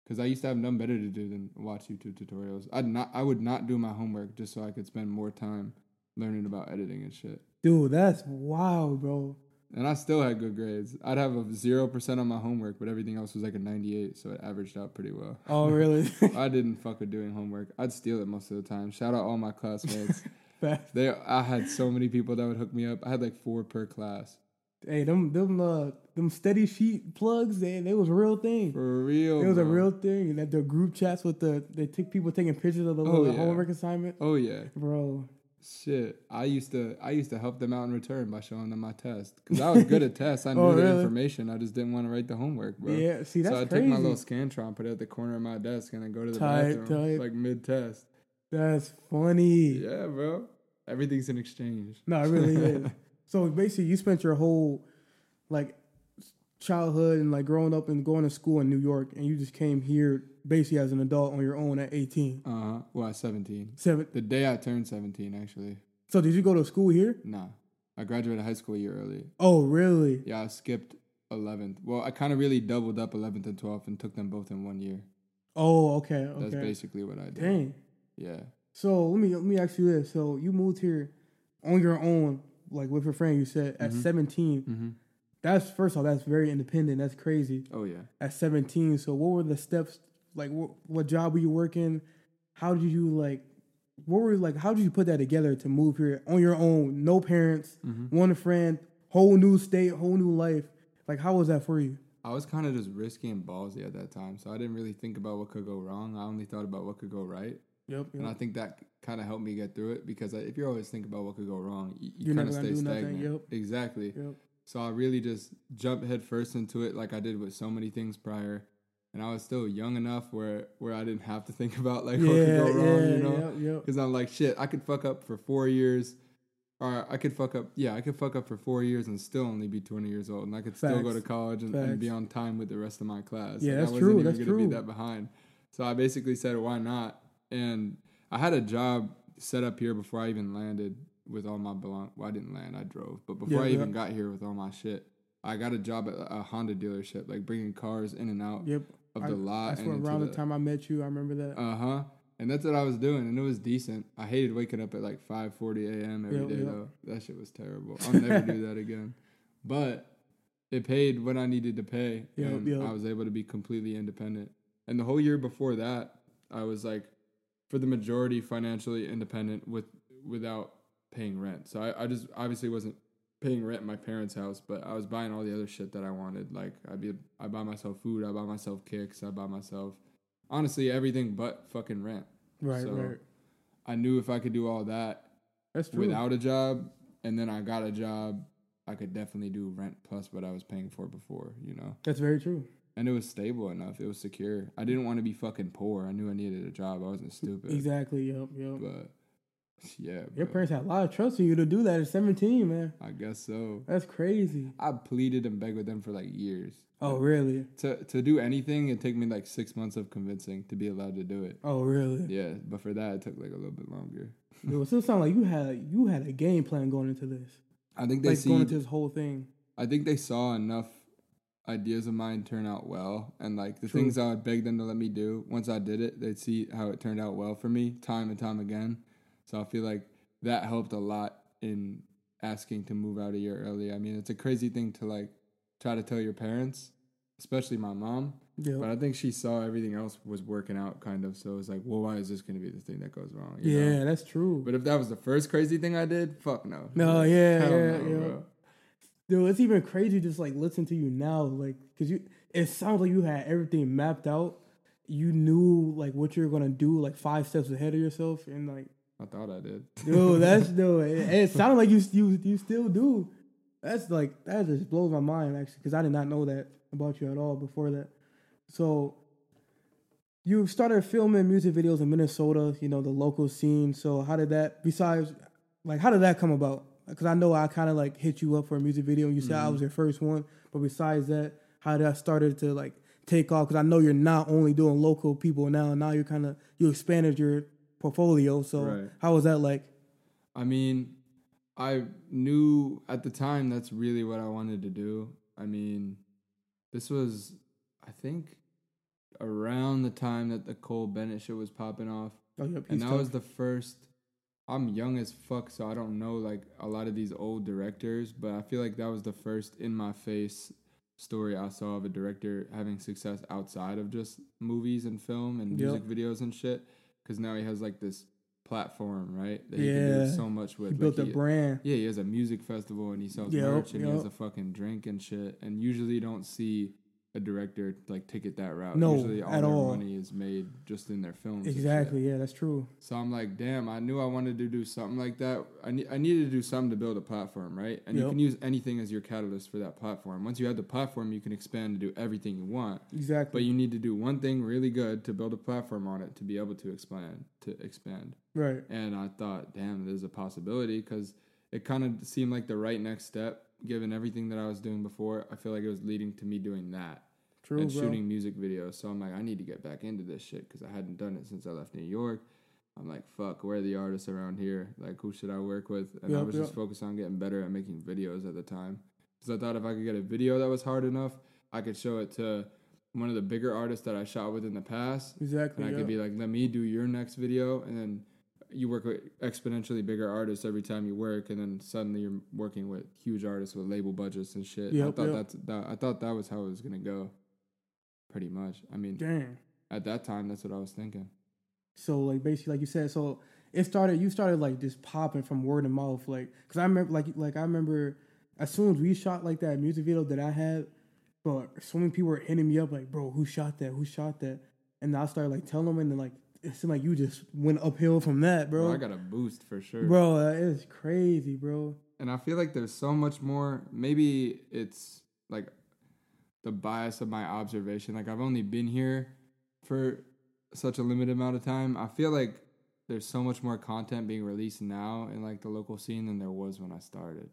S2: Because I used to have nothing better to do than watch YouTube tutorials. I'd not, I would not do my homework just so I could spend more time learning about editing and shit.
S1: Dude, that's wild, bro.
S2: And I still had good grades. I'd have a zero percent on my homework, but everything else was like a ninety-eight, so it averaged out pretty well.
S1: Oh, really?
S2: I didn't fuck with doing homework. I'd steal it most of the time. Shout out all my classmates. They, I had so many people that would hook me up. I had like four per class.
S1: hey, them them uh them steady sheet plugs, they they was a real thing.
S2: For real.
S1: It was a real thing. And that the group chats with the they took people taking pictures of the
S2: Oh,
S1: little
S2: yeah.
S1: homework assignment,
S2: Oh yeah.
S1: bro.
S2: Shit, I used to I used to help them out in return by showing them my test because I was good at tests. I oh, knew
S1: Oh,
S2: the
S1: really?
S2: information. I just didn't want to write the homework, bro.
S1: Yeah, see that's
S2: so I take my little scantron, put it at the corner of my desk, and then go to the
S1: Tight,
S2: bathroom
S1: tight.
S2: like mid test.
S1: that's funny.
S2: Yeah, bro. Everything's an exchange.
S1: No, it really is. So basically, you spent your whole like childhood and like growing up and going to school in New York, and you just came here basically as an adult on your own at eighteen.
S2: Uh huh. Well, at seventeen,
S1: Seven.
S2: the day I turned seventeen, actually.
S1: So did you go to school here?
S2: Nah, I graduated high school a year early.
S1: Oh, really?
S2: Yeah, I skipped eleventh. Well, I kind of really doubled up eleventh and twelfth and took them both in one year.
S1: Oh, okay,
S2: That's basically what I did.
S1: Dang.
S2: Yeah.
S1: So let me let me ask you this: So you moved here on your own, like with your friend. You said at
S2: Mhm.
S1: 17
S2: Mm-hmm.
S1: That's first of all, that's very independent. That's crazy.
S2: Oh yeah.
S1: At seventeen, so what were the steps? Like, what, what job were you working? How did you like? What were like? How did you put that together to move here on your own? No parents,
S2: Mm-hmm.
S1: one friend, whole new state, whole new life. Like, how was that for you?
S2: I was kind of just risky and ballsy at that time, so I didn't really think about what could go wrong. I only thought about what could go right,
S1: Yep.
S2: and I think that kind of helped me get through it because if you always think about what could go wrong, you, you
S1: You're
S2: kind of stay
S1: do nothing,
S2: stagnant.
S1: yep.
S2: Exactly.
S1: Yep.
S2: So I really just jumped headfirst into it, like I did with so many things prior, and I was still young enough where where I didn't have to think about like what could go wrong,
S1: yeah,
S2: you know.
S1: yeah.
S2: Because I'm like, shit, I could fuck up for four years. Or I could fuck up, yeah, I could fuck up for four years and still only be 20 years old. And I could still go to college and, and be on time with the rest of my class.
S1: Yeah,
S2: Like,
S1: that's
S2: I wasn't
S1: true,
S2: even
S1: that's
S2: gonna
S1: true.
S2: be that behind. So I basically said, why not? And I had a job set up here before I even landed with all my belong. Well, I didn't land, I drove. But before
S1: Yeah,
S2: I even got here with all my shit, I got a job at a Honda dealership, like bringing cars in and out
S1: Yep.
S2: of
S1: I-
S2: the lot.
S1: That's
S2: and
S1: around the,
S2: the-
S1: time I met you. I remember that.
S2: uh huh. And that's what I was doing, and it was decent. I hated waking up at like five forty a.m. every day
S1: Yep, yep.
S2: though. That shit was terrible. I'll never do that again. But it paid what I needed to pay,
S1: Yep,
S2: and
S1: yep.
S2: I was able to be completely independent. And the whole year before that, I was like, for the majority, financially independent with without paying rent. So I, I just obviously wasn't paying rent in my parents' house, but I was buying all the other shit that I wanted. Like I be I buy myself food, I buy myself kicks, I buy myself honestly everything but fucking rent.
S1: right,
S2: so
S1: right.
S2: I knew if I could do all that
S1: That's true.
S2: without a job and then I got a job, I could definitely do rent plus what I was paying for before, you know.
S1: That's very true.
S2: And it was stable enough. It was secure. I didn't want to be fucking poor. I knew I needed a job. I wasn't stupid.
S1: Exactly. Yep. Yep.
S2: But yeah,
S1: Your
S2: bro.
S1: parents had a lot of trust in you to do that at 17, man.
S2: I guess so.
S1: That's crazy.
S2: I pleaded and begged with them for like years.
S1: Oh, really?
S2: To to do anything, it took me like six months of convincing to be allowed to do it.
S1: Oh, really?
S2: Yeah, but for that, it took like a little bit longer.
S1: It still sound like you had you had a game plan going into this,
S2: I think they
S1: like
S2: see.
S1: going into this whole thing.
S2: I think they saw enough ideas of mine turn out well, and like the
S1: True.
S2: things I would beg them to let me do. Once I did it, they'd see how it turned out well for me, time and time again. So I feel like that helped a lot in asking to move out a year early. I mean, it's a crazy thing to like try to tell your parents, especially my mom.
S1: Yeah.
S2: But I think she saw everything else was working out, kind of. So it was like, well, why is this going to be the thing that goes wrong? you
S1: Yeah,
S2: know?
S1: that's true.
S2: But if that was the first crazy thing I did, fuck no.
S1: No, yeah,
S2: Hell
S1: yeah,
S2: no,
S1: yeah. Dude, it's even crazy just like listen to you now, like because you it sounds like you had everything mapped out. You knew like what you're gonna do, like five steps ahead of yourself, and like,
S2: I thought I did.
S1: dude, that's dude. It, it sounded like you you you still do. That's like that just blows my mind actually, because I did not know that about you at all before that. So, you started filming music videos in Minnesota, you know, the local scene. So how did that besides like how did that come about? Because I know I kind of like hit you up for a music video and you said I
S2: Mm-hmm.
S1: was your first one. But besides that, how did that started to like take off? Because I know you're not only doing local people now. Now you're kind of you expanded your portfolio. So
S2: Right.
S1: how was that like?
S2: I mean, I knew at the time that's really what I wanted to do. I mean, this was, I think, around the time that the Cole Bennett shit was popping off.
S1: Oh, yep,
S2: and that was the first. I'm young as fuck, so I don't know like a lot of these old directors, but I feel like that was the first in my face story I saw of a director having success outside of just movies and film and
S1: Yep.
S2: music videos and shit. Because now he has like this platform, right? That he can
S1: Yeah.
S2: do so much with.
S1: he built
S2: like,
S1: a brand.
S2: yeah, he has a music festival and he sells
S1: Yep,
S2: merch and he has a fucking drink and shit. And usually you don't see a director like take it that route.
S1: No,
S2: usually all
S1: at
S2: their
S1: all.
S2: money is made just in their films. and shit.
S1: Exactly. Yeah, that's true.
S2: So I'm like, damn, I knew I wanted to do something like that. I ne- I needed to do something to build a platform, right? And you
S1: Yep.
S2: can use anything as your catalyst for that platform. Once you have the platform, you can expand to do everything you want.
S1: Exactly.
S2: But you need to do one thing really good to build a platform on it to be able to expand to expand.
S1: right.
S2: And I thought, damn, there's a possibility because it kind of seemed like the right next step given everything that I was doing before. I feel like it was leading to me doing that
S1: True,
S2: and
S1: bro.
S2: shooting music videos. So I'm like, I need to get back into this shit because I hadn't done it since I left New York. I'm like, fuck, where are the artists around here? Like, who should I work with? And I
S1: Yep,
S2: was just focused on getting better at making videos at the time because I thought if I could get a video that was hard enough, I could show it to one of the bigger artists that I shot with in the past.
S1: Exactly.
S2: And I
S1: yeah.
S2: could be like, let me do your next video. And then you work with exponentially bigger artists every time you work. And then suddenly you're working with huge artists with label budgets and shit. I thought
S1: yep.
S2: that's that, I thought that was how it was going to go. Pretty much. I mean,
S1: dang.
S2: at that time, that's what I was thinking.
S1: So like basically, like you said, so it started. You started like just popping from word of mouth, like because I remember, like like I remember as soon as we shot like that music video that I had, but so many people were hitting me up like, bro, who shot that? Who shot that? And I started like telling them, and then like it seemed like you just went uphill from that,
S2: Bro,
S1: bro.
S2: I got a boost for sure.
S1: Bro, uh, that is crazy, bro.
S2: And I feel like there's so much more. Maybe it's like the bias of my observation. Like I've only been here for such a limited amount of time. I feel like there's so much more content being released now in like the local scene than there was when I started.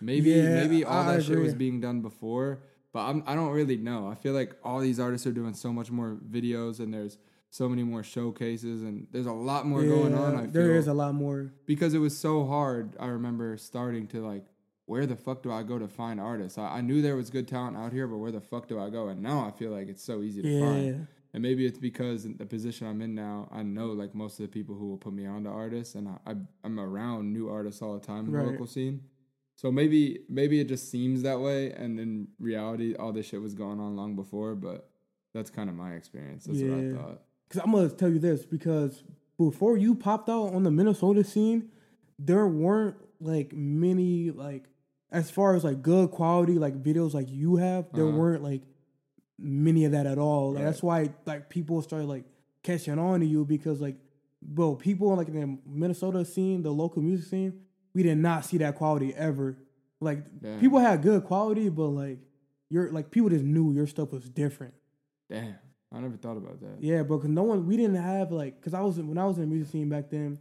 S2: Maybe
S1: Yeah,
S2: maybe all
S1: I
S2: that shit was being done before, but I'm, I don't really know. I feel like all these artists are doing so much more videos and there's so many more showcases and there's a lot more going on.
S1: Yeah,
S2: I feel
S1: there is a lot more.
S2: because it was so hard. I remember starting to like, where the fuck do I go to find artists? I, I knew there was good talent out here, but where the fuck do I go? And now I feel like it's so easy to
S1: Yeah,
S2: find. And maybe it's because in the position I'm in now, I know like most of the people who will put me on to artists, and I, I I'm around new artists all the time in
S1: Right.
S2: the local scene. So maybe maybe it just seems that way, and in reality, all this shit was going on long before. But that's kind of my experience. That's what I thought.
S1: Because I'm gonna tell you this because before you popped out on the Minnesota scene, there weren't like many like as far as like good quality like videos like you have. There
S2: Uh-huh.
S1: weren't like many of that at all. Like,
S2: Right.
S1: That's why like people started like catching on to you because like bro, people like in the Minnesota scene, the local music scene, we did not see that quality ever. Like
S2: Damn.
S1: people had good quality, but like you're like people just knew your stuff was different.
S2: Damn, I never thought about that.
S1: Yeah, bro. Cause no one, we didn't have like, cause I was when I was in the music scene back then,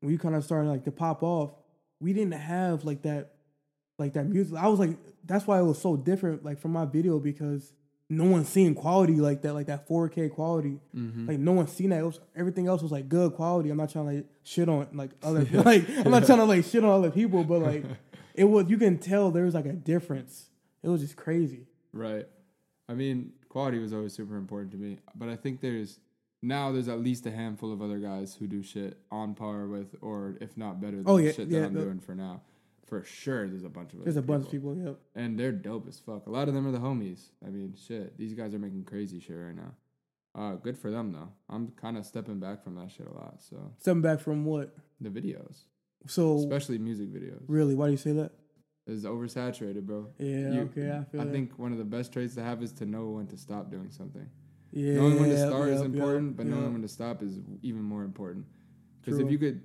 S1: when you kind of started like to pop off, we didn't have like that, like that music. I was like, that's why it was so different, like from my video because no one's seeing quality like that, like that 4K quality.
S2: Mm-hmm.
S1: Like no one's seen that. It was, everything else was like good quality. I'm not trying to like shit on like other like I'm not trying to like shit on other people, but like it was you can tell there was like a difference. It was just crazy.
S2: Right. I mean, quality was always super important to me, but I think there's now there's at least a handful of other guys who do shit on par with, or if not better than
S1: Oh,
S2: the
S1: yeah,
S2: shit
S1: yeah,
S2: that I'm
S1: the-
S2: doing for now. For sure, there's a bunch of
S1: There's a
S2: other
S1: bunch of people. Yep.
S2: and they're dope as fuck. A lot of them are the homies. I mean, shit, these guys are making crazy shit right now. Uh, good for them though. I'm kind of stepping back from that shit a lot. So
S1: Stepping back from what?
S2: the videos,
S1: So
S2: especially music videos,
S1: really, why do you say that?
S2: Is oversaturated, bro.
S1: Yeah.
S2: You-
S1: okay. I feel
S2: I
S1: that.
S2: think one of the best traits to have is to know when to stop doing something.
S1: Yeah,
S2: knowing when to
S1: yep,
S2: start is
S1: yep,
S2: important, but
S1: yep.
S2: knowing when to stop is even more important. Because if you could,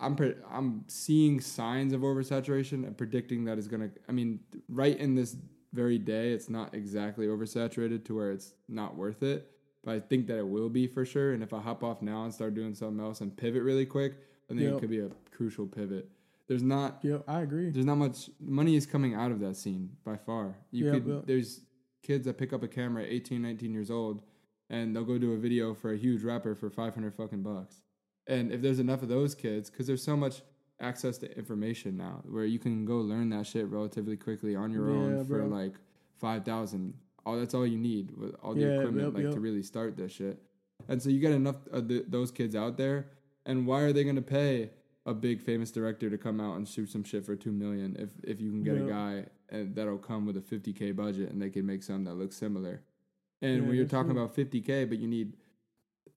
S2: I'm pre- I'm seeing signs of oversaturation and predicting that is gonna. I mean, right in this very day, it's not exactly oversaturated to where it's not worth it. but I think that it will be for sure. And if I hop off now and start doing something else and pivot really quick, I think
S1: Yep.
S2: it could be a crucial pivot. There's not
S1: Yeah, I agree.
S2: there's not much money is coming out of that scene by far. You
S1: Yep,
S2: could there's kids that pick up a camera at 18, 19 years old and they'll go do a video for a huge rapper for 500 fucking bucks. And if there's enough of those kids cuz there's so much access to information now where you can go learn that shit relatively quickly on your
S1: Yeah,
S2: own for
S1: bro.
S2: like 5000 all that's all you need with all the
S1: Yeah,
S2: equipment like to really start this shit. And so you get enough of the, those kids out there and why are they going to pay a big famous director to come out and shoot some shit for 2 million if if you can get a guy and that'll come with a 50k budget and they can make something that looks similar. And
S1: Yeah,
S2: when you're talking
S1: true.
S2: about 50k but you need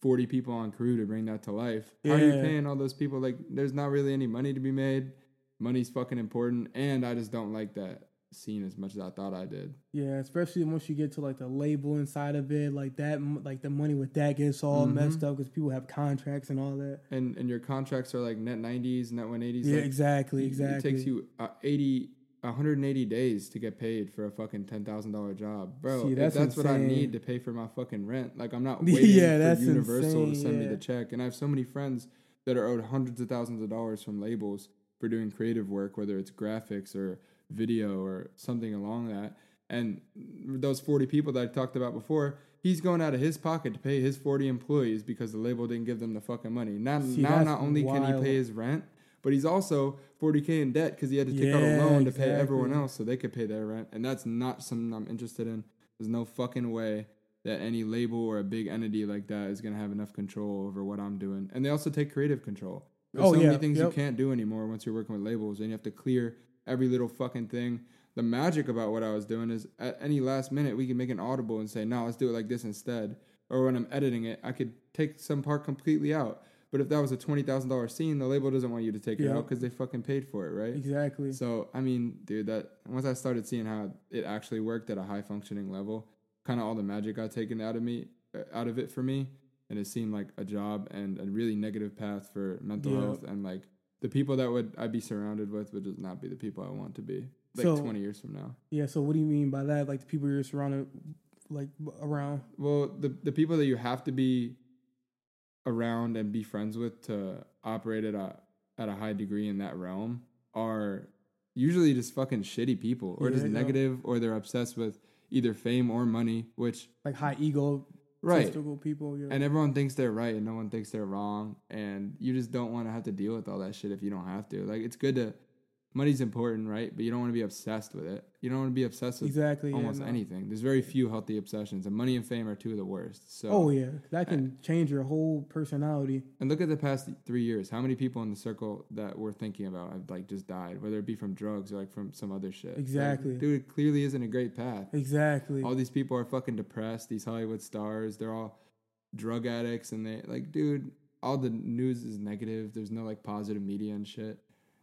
S2: 40 people on crew to bring that to life. How are you paying all those people like there's not really any money to be made. Money's fucking important and I just don't like that scene as much as I thought I did.
S1: Yeah, especially once you get to like the label inside of it, like that, like the money with that gets all
S2: Mhm.
S1: messed up because people have contracts and all that.
S2: And and your contracts are like net 90s, net 180s.
S1: Yeah,
S2: like,
S1: exactly, exactly.
S2: It takes you uh, 80, 180 days to get paid for a fucking ten thousand dollar job, bro.
S1: See, that's
S2: that's what I need to pay for my fucking rent. Like I'm not
S1: Yeah,
S2: waiting
S1: that's
S2: for Universal
S1: insane,
S2: to send me the check. And I have so many friends that are owed hundreds of thousands of dollars from labels for doing creative work, whether it's graphics or video or something along that. And those 40 people that I talked about before, he's going out of his pocket to pay his 40 employees because the label didn't give them the fucking money. Now,
S1: See,
S2: now not only can he pay his rent, but he's also 40k in debt because he had to take out a loan to pay everyone else so they could pay their rent. And that's not something I'm interested in. There's no fucking way that any label or a big entity like that is gonna have enough control over what I'm doing. And they also take creative control. There's
S1: Oh,
S2: so
S1: yeah,
S2: many things you can't do anymore once you're working with labels, and you have to clear every little fucking thing. The magic about what I was doing is at any last minute we can make an audible and say, no, let's do it like this instead. Or when I'm editing it, I could take some part completely out. But if that was a twenty thousand dollar scene, the label doesn't want you to take it out because they fucking paid for it, right?
S1: exactly.
S2: So I mean, dude, that once I started seeing how it actually worked at a high functioning level, kind of all the magic got taken out of me, uh, out of it for me, and it seemed like a job and a really negative path for mental
S1: Yeah.
S2: health and like the people that would I'd be surrounded with would just not be the people I want to be like
S1: So-
S2: twenty years from now.
S1: yeah. So what do you mean by that? Like the people you're surrounded, like around.
S2: Well, the the people that you have to be around and be friends with to operate at a at a high degree in that realm are usually just fucking shitty people or
S1: Yeah,
S2: just negative or they're obsessed with either fame or money, which
S1: like high ego,
S2: right.
S1: people.
S2: And everyone thinks they're right and no one thinks they're wrong and you just don't want to have to deal with all that shit if you don't have to. Like it's good to money's important, right? But you don't want to be obsessed with it. You don't want to be obsessed with
S1: exactly. yeah,
S2: almost
S1: no.
S2: anything. There's very few healthy obsessions, and money and fame are two of the worst. So,
S1: Oh yeah, that can change your whole personality.
S2: and look at the past three years. How many people in the circle that we're thinking about have like just died, whether it be from drugs or like from some other shit. Like,
S1: Exactly.
S2: dude, it clearly isn't a great path.
S1: Exactly.
S2: All these people are fucking depressed. These Hollywood stars, they're all drug addicts, and they like, dude, all the news is negative. There's no like positive media and shit.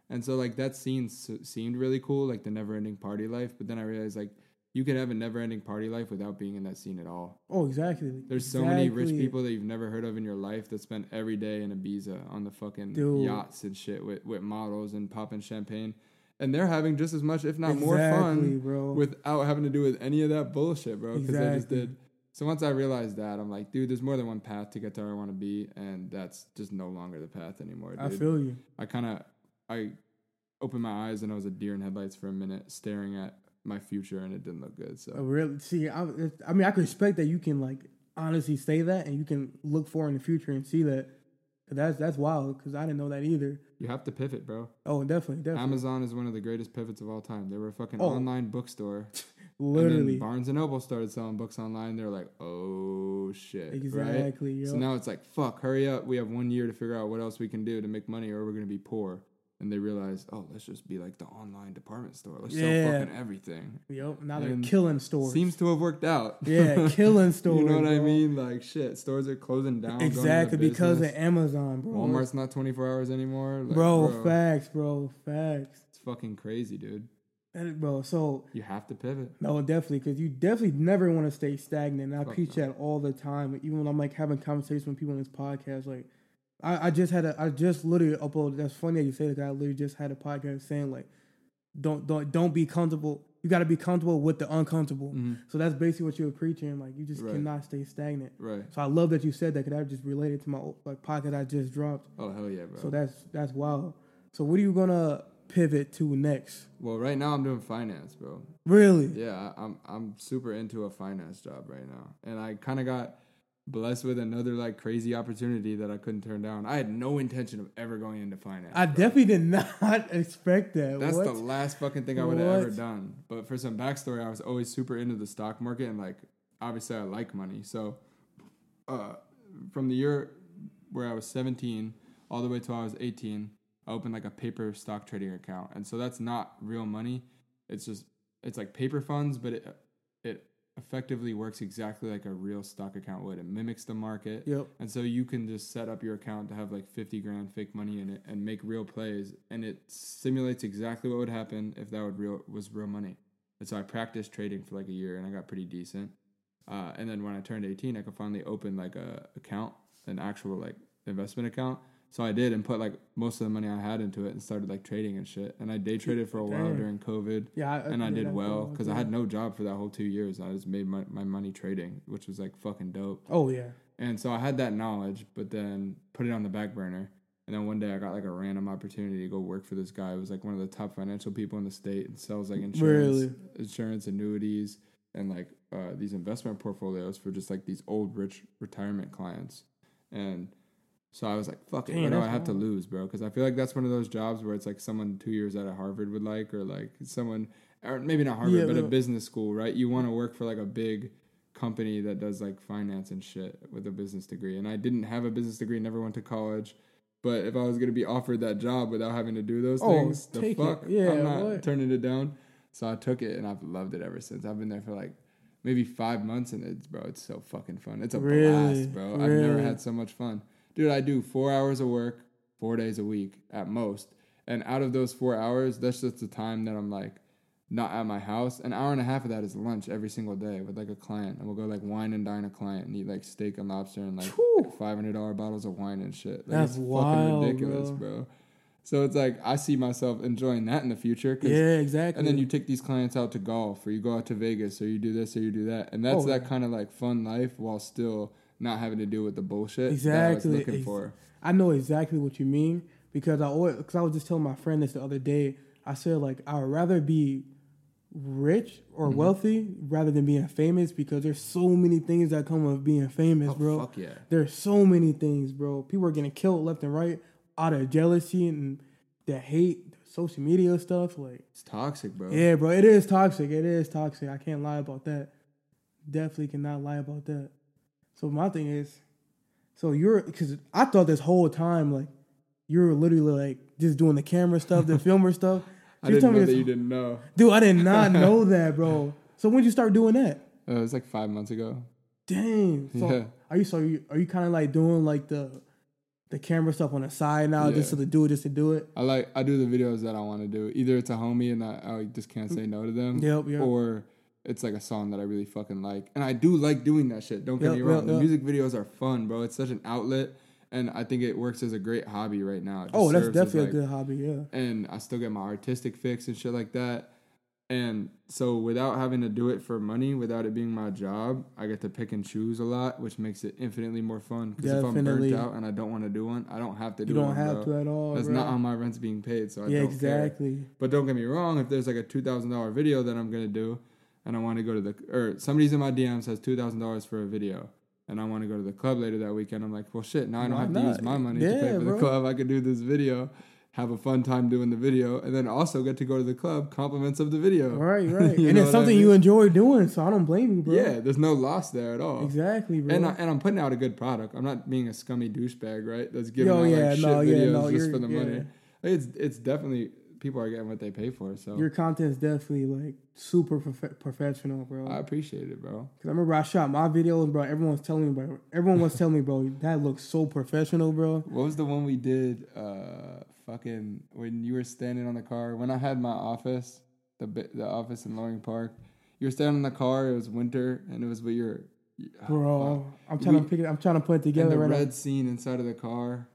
S2: And so like that scene s- seemed really cool, like the never-ending party life. But then I realized like you could have a never-ending party life without being in that scene at all.
S1: oh, exactly.
S2: There's so many rich people that you've never heard of in your life that spend every day in Ibiza on the fucking
S1: Dude.
S2: yachts and shit with, with models and popping champagne. And they're having just as much, if not more fun
S1: bro.
S2: without having to do with any of that bullshit, bro. Because they just did. So once I realized that, I'm like, dude, there's more than one path to get to where I want to be, and that's just no longer the path anymore. Dude.
S1: I feel you.
S2: I kind of, I opened my eyes and I was a deer in headlights for a minute, staring at my future, and it didn't look good. So
S1: I really see. I, I mean, I can respect that you can like honestly say that, and you can look for in the future and see that. That's that's wild because I didn't know that either.
S2: you have to pivot, bro.
S1: Oh, definitely, definitely,
S2: Amazon is one of the greatest pivots of all time. They were a fucking
S1: Oh.
S2: online bookstore. And
S1: literally,
S2: then Barnes and Noble started selling books online. They're like, oh shit. Right?
S1: exactly. Yo.
S2: So now it's like, fuck, hurry up. We have one year to figure out what else we can do to make money or we're to be poor. And they realized, oh, let's just be like the online department store. Let's
S1: Yeah.
S2: sell fucking everything.
S1: Yep. Now they're killing stores.
S2: Seems to have worked out.
S1: yeah, killing stores.
S2: you know what I mean? Like, shit, stores are closing down. going out of
S1: Exactly because of. Amazon, bro.
S2: Walmart's not 24 hours anymore. Like,
S1: bro, facts, bro, facts.
S2: It's fucking crazy, dude.
S1: And bro, so
S2: You have to pivot.
S1: no, definitely, because you definitely never want to stay stagnant. And I
S2: Fuck
S1: preach
S2: no.
S1: that all the time. Even when I'm like having conversations with people on this podcast, like I, I just had a, I just literally uploaded. That's funny that you say that. I literally just had a podcast saying like, don't don't don't be comfortable. You got to be comfortable with the uncomfortable.
S2: Mhm.
S1: So that's basically what you were preaching. Like you just
S2: Right.
S1: cannot stay stagnant.
S2: Right.
S1: So I love that you said that because that just related to my like pocket I just dropped.
S2: Oh hell yeah, bro.
S1: So that's that's wild. So what are you gonna pivot to next?
S2: well, right now I'm doing finance, bro.
S1: Really?
S2: Yeah, I- I'm I'm super into a finance job right now, and I kind of got blessed with another like crazy opportunity that I couldn't turn down. I had no intention of ever going into finance.
S1: I
S2: bro.
S1: definitely did not expect that.
S2: That's
S1: what?
S2: the last fucking thing I would have ever done. But for some backstory, I was always super into the stock market and like obviously I like money. So uh, from the year where I was 17 all the way till I was 18, I opened like a paper stock trading account. And so that's not real money. It's just it's like paper funds, but it it effectively works exactly like a real stock account would. It mimics the market.
S1: Yep.
S2: And so you can just set up your account to have like 50 grand fake money in it and make real plays. And it simulates exactly what would happen if that would real was real money. And so I practiced trading for like a year and I got pretty decent. Uh, and then when I turned 18, I could finally open like a account, an actual like investment account. So I did and put like most of the money I had into it and started like trading and shit. And I day traded for a while
S1: Damn.
S2: during COVID
S1: Yeah. I,
S2: and I
S1: yeah,
S2: did well because I had no job for that whole two years. I just made my, my money trading, which was like fucking dope.
S1: Oh yeah.
S2: And so I had that knowledge, but then put it on the back burner. And then one day I got like a random opportunity to go work for this guy who was like one of the top financial people in the state and sells like insurance,
S1: Really?
S2: insurance annuities, and like uh, these investment portfolios for just like these old rich retirement clients. And so I was like, fuck it,
S1: Damn,
S2: what do I have to lose, bro? Because I feel like that's one of those jobs where it's like someone two years out of Harvard would like, or like someone, or maybe not Harvard,
S1: Yeah,
S2: but a business school, right? You want to work for like a big company that does like finance and shit with a business degree. And I didn't have a business degree, never went to college. But if I was gonna be offered that job without having to do those
S1: Oh,
S2: things, the
S1: it.
S2: fuck,
S1: Yeah,
S2: I'm not
S1: what?
S2: turning it down. So I took it, and I've loved it ever since. I've been there for like maybe five months, and it's bro, it's so fucking fun. It's a
S1: Really?
S2: blast, bro. I've never had so much fun, dude. I do four hours of work, four days a week at most, and out of those four hours, that's just the time that I'm like not at my house. An hour and a half of that is lunch every single day with like a client, and we'll go like wine and dine a client and eat like steak and lobster and like five hundred dollar bottles of wine and shit. Like,
S1: That's
S2: it's
S1: wild,
S2: fucking ridiculous,
S1: bro.
S2: bro. So it's like I see myself enjoying that in the future.
S1: Yeah. Exactly.
S2: And then you take these clients out to golf, or you go out to Vegas, or you do this, or you do that, and that's
S1: Oh,
S2: that kind of like fun life while still not having to deal with the bullshit
S1: Exactly.
S2: that I was looking
S1: Ex-
S2: for.
S1: I know exactly what you mean because I always because I was just telling my friend this the other day. I said like I would rather be rich or
S2: Mm-hmm.
S1: wealthy rather than being famous because there's so many things that come with being famous,
S2: Oh,
S1: bro.
S2: fuck yeah.
S1: There's so many things, bro. People are getting killed left and right out of jealousy and the hate, social media stuff. Like,
S2: It's toxic, bro.
S1: yeah, bro, it is toxic. It is toxic. I can't lie about that. Definitely cannot lie about that. So my thing is, so you're because I thought this whole time like you were literally like just doing the camera stuff, the filmer stuff.
S2: I
S1: You
S2: didn't know that you didn't know.
S1: Dude, I did not know that, bro. So when did you start doing that?
S2: Uh, it was like five months ago.
S1: Dang. So
S2: Yeah.
S1: are you so you, are you kind of like doing like the the camera stuff on the side now just
S2: Yeah.
S1: to do it just to do it?
S2: I like I do the videos that I want to do. Either it's a homie and I, I just can't say no to them.
S1: Yep, yep.
S2: Or it's like a song that I really fucking like, and I do like doing that shit. Don't get
S1: Yep,
S2: me wrong.
S1: yep,
S2: the music videos are fun, bro. It's such an outlet, and I think it works as a great hobby right now.
S1: Oh, that's definitely
S2: like-
S1: a good hobby. Yeah.
S2: and I still get my artistic fix and shit like that. And so without having to do it for money, without it being my job, I get to pick and choose a lot, which makes it infinitely more fun. Because if I'm burnt out and I don't want to do one, I don't have to do
S1: You don't
S2: one.
S1: have
S2: bro.
S1: to at all.
S2: That's
S1: bro.
S2: not how my rent's being paid, so I
S1: yeah,
S2: don't care.
S1: Yeah, exactly.
S2: But don't get me wrong, if there's like a two thousand dollar video that I'm gonna do, and I want to go to the or somebody's in my DMs has two thousand dollars for a video, and I want to go to the club later that weekend, I'm like, well, shit, now I don't
S1: Why
S2: have to use my money to pay
S1: Yeah,
S2: for the club. I could do this video, have a fun time doing the video, and then also get to go to the club, compliments of the video.
S1: Right, right. And it's
S2: what I
S1: something you enjoy doing, so I don't blame you, bro.
S2: Yeah, there's no loss there at all.
S1: Exactly, bro.
S2: And, I, and I'm putting out a good product. I'm not being a scummy douchebag, right? That's giving
S1: Yo,
S2: out
S1: yeah,
S2: like shit
S1: no, yeah,
S2: videos
S1: no,
S2: just for the money. It's it's definitely people are getting what they pay for. So
S1: Your content's definitely like super prof- professional, bro.
S2: I appreciate it, bro.
S1: Cause I remember I shot my videos, bro. Everyone's telling me, bro. Everyone was telling me, bro, that looks so professional, bro.
S2: What was the one we did? Uh, fucking when you were standing on the car. When I had my office, the the office in Loring Park, you were standing in the car. It was winter, and it was with your,
S1: Bro. I'm trying
S2: We-
S1: to pick it. I'm trying to put it
S2: and
S1: together
S2: the
S1: right
S2: red scene inside of the car.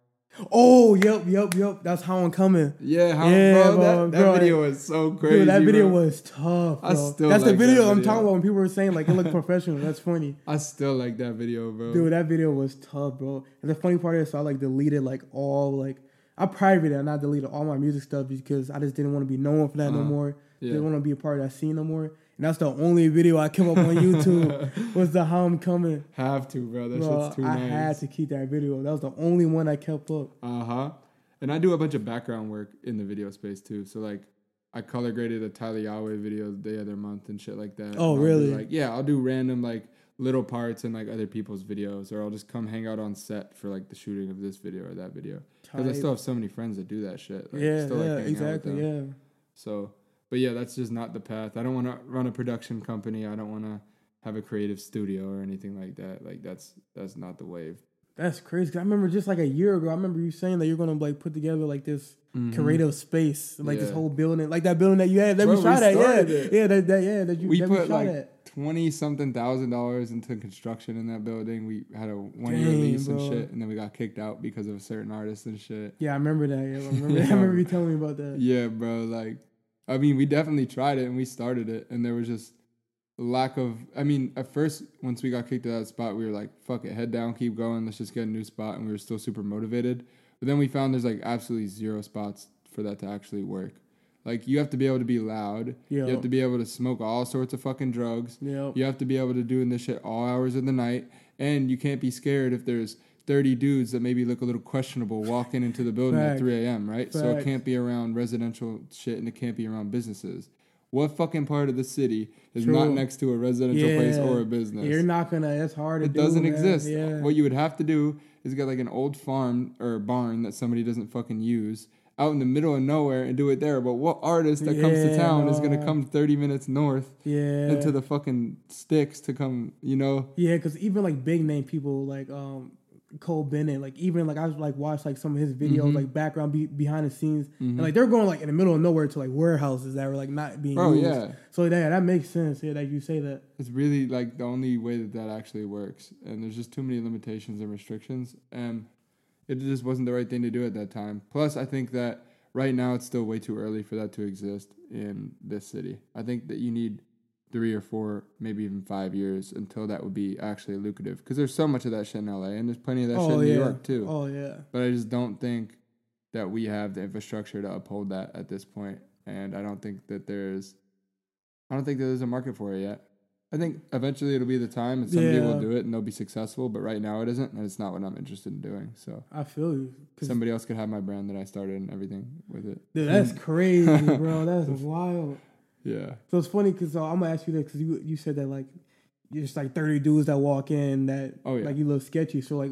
S1: Oh, yep, yep, yep. That's how I'm coming.
S2: Yeah, how,
S1: Yeah,
S2: bro,
S1: bro,
S2: that, that
S1: bro,
S2: video was so crazy.
S1: Dude, that video was tough.
S2: I still
S1: That's the
S2: like that
S1: video I'm talking about when people were saying like it looked professional. That's funny.
S2: I still like that video, bro.
S1: Dude, that video was tough, bro. And the funny part is, so I like deleted like all like I privated and I deleted all my music stuff because I just didn't want to be known for that no
S2: Uh-huh.
S1: more.
S2: Yeah.
S1: Didn't want to be a part of that scene no more. And that's the only video I came up on YouTube was the how I'm coming.
S2: Have to, bro. That
S1: Bro,
S2: shit's too
S1: I
S2: nice.
S1: had to keep that video. That was the only one I kept up.
S2: Uh huh. And I do a bunch of background work in the video space too. So like, I color graded a Tyler Yahweh video the other month and shit like that.
S1: Oh,
S2: And I'll do,
S1: really?
S2: like, yeah, I'll do random like little parts in like other people's videos, or I'll just come hang out on set for like the shooting of this video or that video. Because I still have so many friends that do that shit. Like,
S1: yeah,
S2: still, like,
S1: yeah, exactly, yeah.
S2: So, but yeah, that's just not the path. I don't want to run a production company. I don't want to have a creative studio or anything like that. Like that's that's not the wave.
S1: That's crazy. I remember just like a year ago, I remember you saying that you're gonna like put together like this
S2: Mhm.
S1: creative space, like this whole building, like that building that you had that
S2: Bro,
S1: we
S2: we
S1: shot at, yeah,
S2: it.
S1: yeah, that, that yeah that you
S2: we
S1: that
S2: put
S1: we
S2: like
S1: at.
S2: twenty something thousand dollars into construction in that building. We had a one year lease and shit, and then we got kicked out because of a certain artist and shit.
S1: Yeah, I remember that. Yeah, I remember.
S2: Yeah.
S1: I remember you telling me about that.
S2: Yeah, bro. Like, I mean, we definitely tried it and we started it, and there was just lack of. I mean, at first, once we got kicked out of that spot, we were like, "Fuck it, head down, keep going. Let's just get a new spot," and we were still super motivated. But then we found there's like absolutely zero spots for that to actually work. Like, you have to be able to be loud.
S1: Yeah.
S2: You have to be able to smoke all sorts of fucking drugs.
S1: Yeah.
S2: You have to be able to do this shit all hours of the night, and you can't be scared if there's 30 dudes that maybe look a little questionable walking into the building at 3 a.m. Right? So it can't be around residential shit, and it can't be around businesses. What fucking part of the city is
S1: True.
S2: not next to a residential place or a business?
S1: You're not gonna. It's hard to
S2: it
S1: do.
S2: doesn't
S1: man.
S2: exist.
S1: Yeah.
S2: What you would have to do is get like an old farm or barn that somebody doesn't fucking use out in the middle of nowhere and do it there. But what artist that comes to
S1: Yeah,
S2: town is gonna come 30 minutes north
S1: yeah.
S2: into the fucking sticks to come, you know?
S1: Yeah, because even like big name people like um Cole Bennett, like even like I was like watched like some of his videos,
S2: Mhm.
S1: like background be- behind the scenes,
S2: Mhm.
S1: and like they're going like in the middle of nowhere to like warehouses that were like not being
S2: Bro,
S1: used.
S2: yeah.
S1: So yeah, that makes sense. Yeah, that you say that.
S2: It's really like the only way that that actually works. And there's just too many limitations and restrictions. And it just wasn't the right thing to do at that time. Plus, I think that right now it's still way too early for that to exist in this city. I think that you need three or four, maybe even five years until that would be actually lucrative. Because there's so much of that shit in LA, and there's plenty of that oh, shit
S1: oh
S2: in
S1: yeah.
S2: New York too.
S1: Oh yeah.
S2: But I just don't think that we have the infrastructure to uphold that at this point, and I don't think that there's, I don't think that there's a market for it yet. I think eventually it'll be the time, and somebody
S1: Yeah.
S2: will do it, and they'll be successful. But right now it isn't, and it's not what I'm interested in doing. So
S1: I feel you.
S2: somebody else could have my brand that I started and everything with it.
S1: Dude, that's crazy, bro. That's wild.
S2: Yeah,
S1: So it's funny because uh, I'm gonna ask you that because you you said that like you're just like 30 dudes that walk in that
S2: Oh, yeah.
S1: like you look sketchy. So like,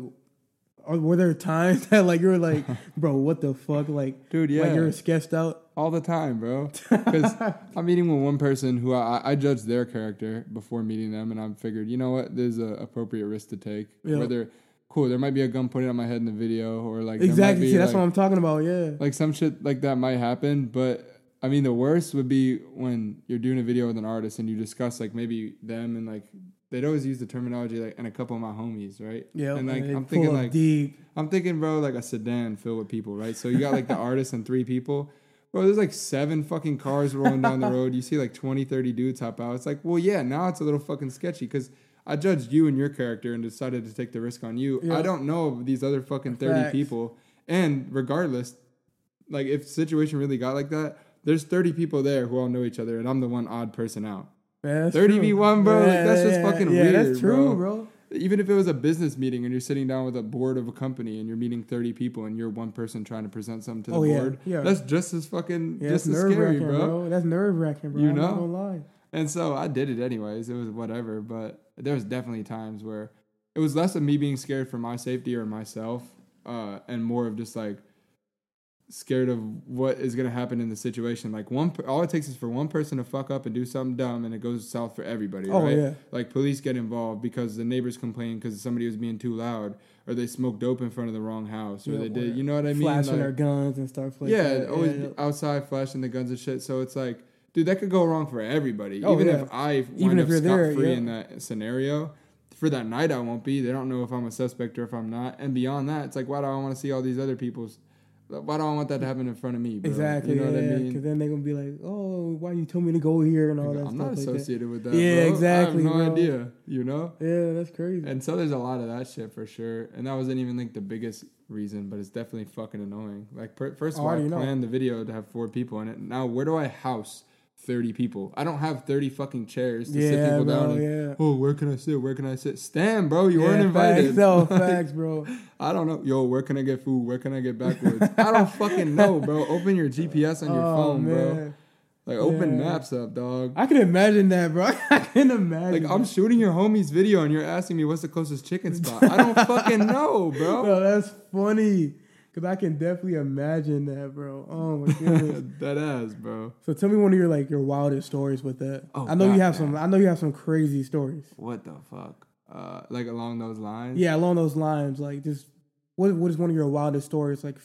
S1: are, were there times that like you were like, bro, what the fuck, like,
S2: dude. Yeah,
S1: like you're sketched out?
S2: all the time, bro. Because I'm meeting with one person who I, I judged their character before meeting them, and I figured, you know what, there's a appropriate risk to take.
S1: Yeah.
S2: Whether cool, there might be a gun pointed at my head in the video, or like
S1: exactly. See, that's
S2: like,
S1: what I'm talking about. Yeah.
S2: like some shit like that might happen. But I mean, the worst would be when you're doing a video with an artist and you discuss like maybe them and like they'd always use the terminology like and a couple of my homies, right?
S1: Yeah.
S2: and like I'm thinking like
S1: deep.
S2: I'm thinking, bro, like a sedan filled with people, right? So you got like the artist and three people. Bro, there's like seven fucking cars rolling down the road. You see like 20, 30 dudes hop out. It's like, well, yeah, now it's a little fucking sketchy because I judged you and your character and decided to take the risk on you. I don't know these other fucking 30
S1: Facts.
S2: people. And regardless, like if situation really got like that, there's 30 people there who all know each other and I'm the one odd person out.
S1: Yeah,
S2: 30
S1: true.
S2: v 1, bro, like,
S1: Yeah,
S2: that's just
S1: yeah,
S2: fucking
S1: yeah,
S2: weird,
S1: that's true,
S2: bro.
S1: bro.
S2: Even if it was a business meeting and you're sitting down with a board of a company and you're meeting 30 people and you're one person trying to present something to the
S1: Oh,
S2: board,
S1: yeah.
S2: that's just as fucking just as scary, bro.
S1: bro. That's nerve wracking, bro.
S2: You
S1: I'm
S2: know? And so I did it anyways. It was whatever, but there was definitely times where it was less of me being scared for my safety or myself, uh, and more of just like scared of what is gonna happen in the situation. Like one, all it takes is for one person to fuck up and do something dumb, and it goes south for everybody.
S1: Oh,
S2: right?
S1: yeah.
S2: Like police get involved because the neighbors complain because somebody was being too loud, or they smoked dope in front of the wrong house, or
S1: Yeah,
S2: they did. You know what I mean?
S1: Flashing
S2: Like-
S1: their guns and stuff like
S2: yeah,
S1: that.
S2: always
S1: yeah,
S2: be outside flashing the guns and shit. So it's like, dude, that could go wrong for everybody.
S1: Oh,
S2: even
S1: yeah.
S2: if I
S1: Even if
S2: up
S1: you're
S2: scot
S1: there,
S2: free
S1: yeah.
S2: in that scenario, for that night, I won't be. They don't know if I'm a suspect or if I'm not. And beyond that, it's like, why do I want to see all these other people's? Why do I want that to happen in front of me? Bro?
S1: Exactly.
S2: You know
S1: yeah,
S2: what I mean?
S1: Because then they're gonna be like, "Oh, why you told me to go here and all that
S2: I'm
S1: stuff
S2: not
S1: like that."
S2: associated with that.
S1: Yeah,
S2: bro.
S1: exactly,
S2: I have no
S1: bro.
S2: idea. You know.
S1: Yeah, that's crazy.
S2: And so there's a lot of that shit for sure. And that wasn't even like the biggest reason, but it's definitely fucking annoying. Like per- first of all, I
S1: already know.
S2: planned the video to have four people in it. Now where do I house thirty people? I don't have thirty fucking chairs to sit people
S1: bro.
S2: down. And,
S1: yeah.
S2: oh, where can I sit? Where can I sit? Stand, bro. You
S1: yeah,
S2: weren't invited.
S1: Facts, no,
S2: Like,
S1: facts, bro.
S2: I don't know. Yo, where can I get food? Where can I get backwoods? I don't fucking know, bro. Open your GPS on your
S1: oh
S2: phone, bro. Like open
S1: Yeah.
S2: maps up, dog.
S1: I can imagine that, bro. I can imagine.
S2: Like I'm shooting your homie's video and you're asking me what's the closest chicken spot. I don't fucking know, bro.
S1: Bro, that's funny. Cause I can definitely imagine that, bro. Oh my goodness.
S2: that ass, bro.
S1: so tell me one of your like your wildest stories with that.
S2: Oh,
S1: I know you
S2: God,
S1: have some. I know you have some crazy stories.
S2: What the fuck? Uh, like along those lines.
S1: Yeah, along those lines, like just what what is one of your wildest stories, like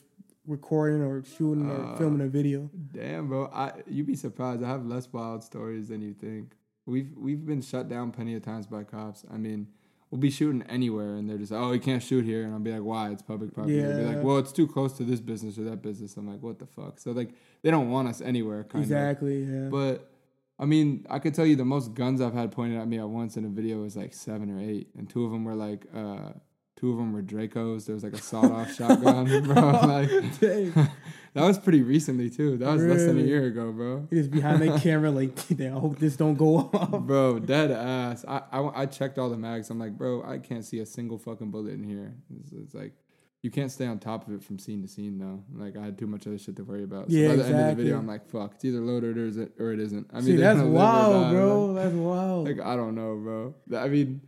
S1: recording or shooting or
S2: Uh,
S1: filming a video?
S2: Damn, bro. I you'd be surprised. I have less wild stories than you think. We've we've been shut down plenty of times by cops. I mean, we'll be shooting anywhere and they're just like, oh you can't shoot here and I'll be like why it's public property. They'll be like well it's too close to this business or that business. I'm like what the fuck. So like they don't want us anywhere. Kind of.
S1: Exactly. Yeah.
S2: But I mean, I could tell you the most guns I've had pointed at me at once in a video was like seven or eight, and two of them were like, uh, two of them were Dracos. There was like a sawed-off shotgun, bro. Like. That was pretty recently too. That was less than a year ago, bro.
S1: He just behind the camera, like, damn, I hope this don't go off.
S2: Bro, dead ass. I, I I checked all the mags. I'm like, bro, I can't see a single fucking bullet in here. It's, it's like. You can't stay on top of it from scene to scene though. Like I had too much other shit to worry about. So
S1: Yeah,
S2: by the end of the video, I'm like, "Fuck, it's either loaded or, is it, or it isn't." I mean,
S1: See, that's
S2: gonna live or
S1: wild, bro. That's wild.
S2: Like I don't know, bro. I mean,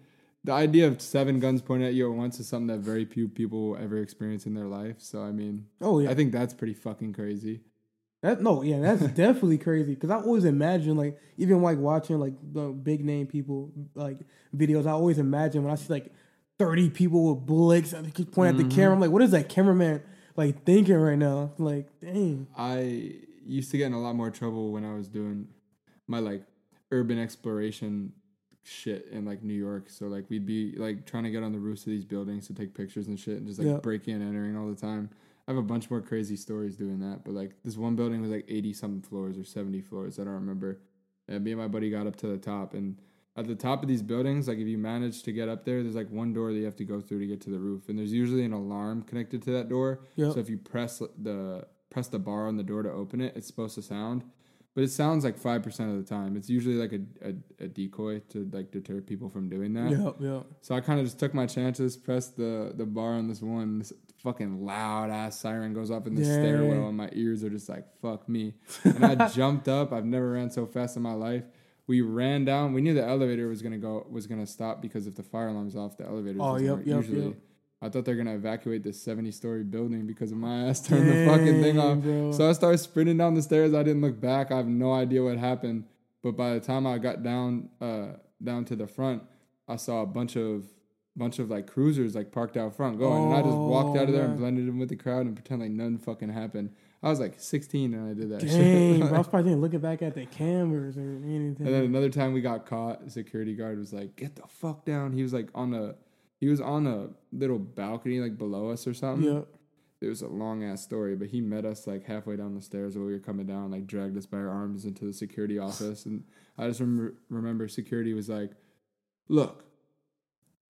S2: the idea of seven guns pointed at you at once is something that very few people will ever experience in their life. So I mean,
S1: oh yeah,
S2: I think that's pretty fucking crazy.
S1: That no, yeah, that's definitely crazy. Cause I always imagine like even like watching like the big name people like videos. I always imagine when I see like thirty people with bullets and they keep pointing at
S2: Mhm.
S1: the camera. I'm like, what is that cameraman like thinking right now? Like, dang.
S2: I used to get in a lot more trouble when I was doing my like urban exploration shit in like New York. So like we'd be like trying to get on the roofs of these buildings to take pictures and shit and just like
S1: Yeah.
S2: breaking and entering all the time. I have a bunch more crazy stories doing that, but like this one building was like 80 something floors or 70 floors. I don't remember. And me and my buddy got up to the top and at the top of these buildings, like if you manage to get up there, there's like one door that you have to go through to get to the roof, and there's usually an alarm connected to that door.
S1: Yep.
S2: So if you press the press the bar on the door to open it, it's supposed to sound, but it sounds like five percent of the time. It's usually like a, a, a decoy to like deter people from doing that.
S1: Yep, yep.
S2: So I kind of just took my chances, pressed the the bar on this one. This fucking loud ass siren goes off in the stairwell, and my ears are just like fuck me. And I jumped up. I've never ran so fast in my life. We ran down. We knew the elevator was gonna go was gonna stop because if the fire alarm's off, the elevator.
S1: Oh, yep, yep,
S2: usually.
S1: yep.
S2: I thought they're gonna evacuate this seventy story building because of my ass turned the fucking thing off.
S1: bro.
S2: So I started sprinting down the stairs. I didn't look back. I have no idea what happened. But by the time I got down uh down to the front, I saw a bunch of bunch of like cruisers like parked out front going, and I just walked
S1: Oh,
S2: out of there and blended in with the crowd and pretend like nothing fucking happened. I was like 16 and I did that
S1: Dang,
S2: shit.
S1: bro. I was probably looking back at the cameras or anything.
S2: And then another time we got caught, security guard was like, "Get the fuck down." He was like on a he was on a little balcony like below us or something.
S1: Yep.
S2: It was a long ass story, but he met us like halfway down the stairs while we were coming down, like dragged us by our arms into the security office. And I just remember, remember security was like, "Look,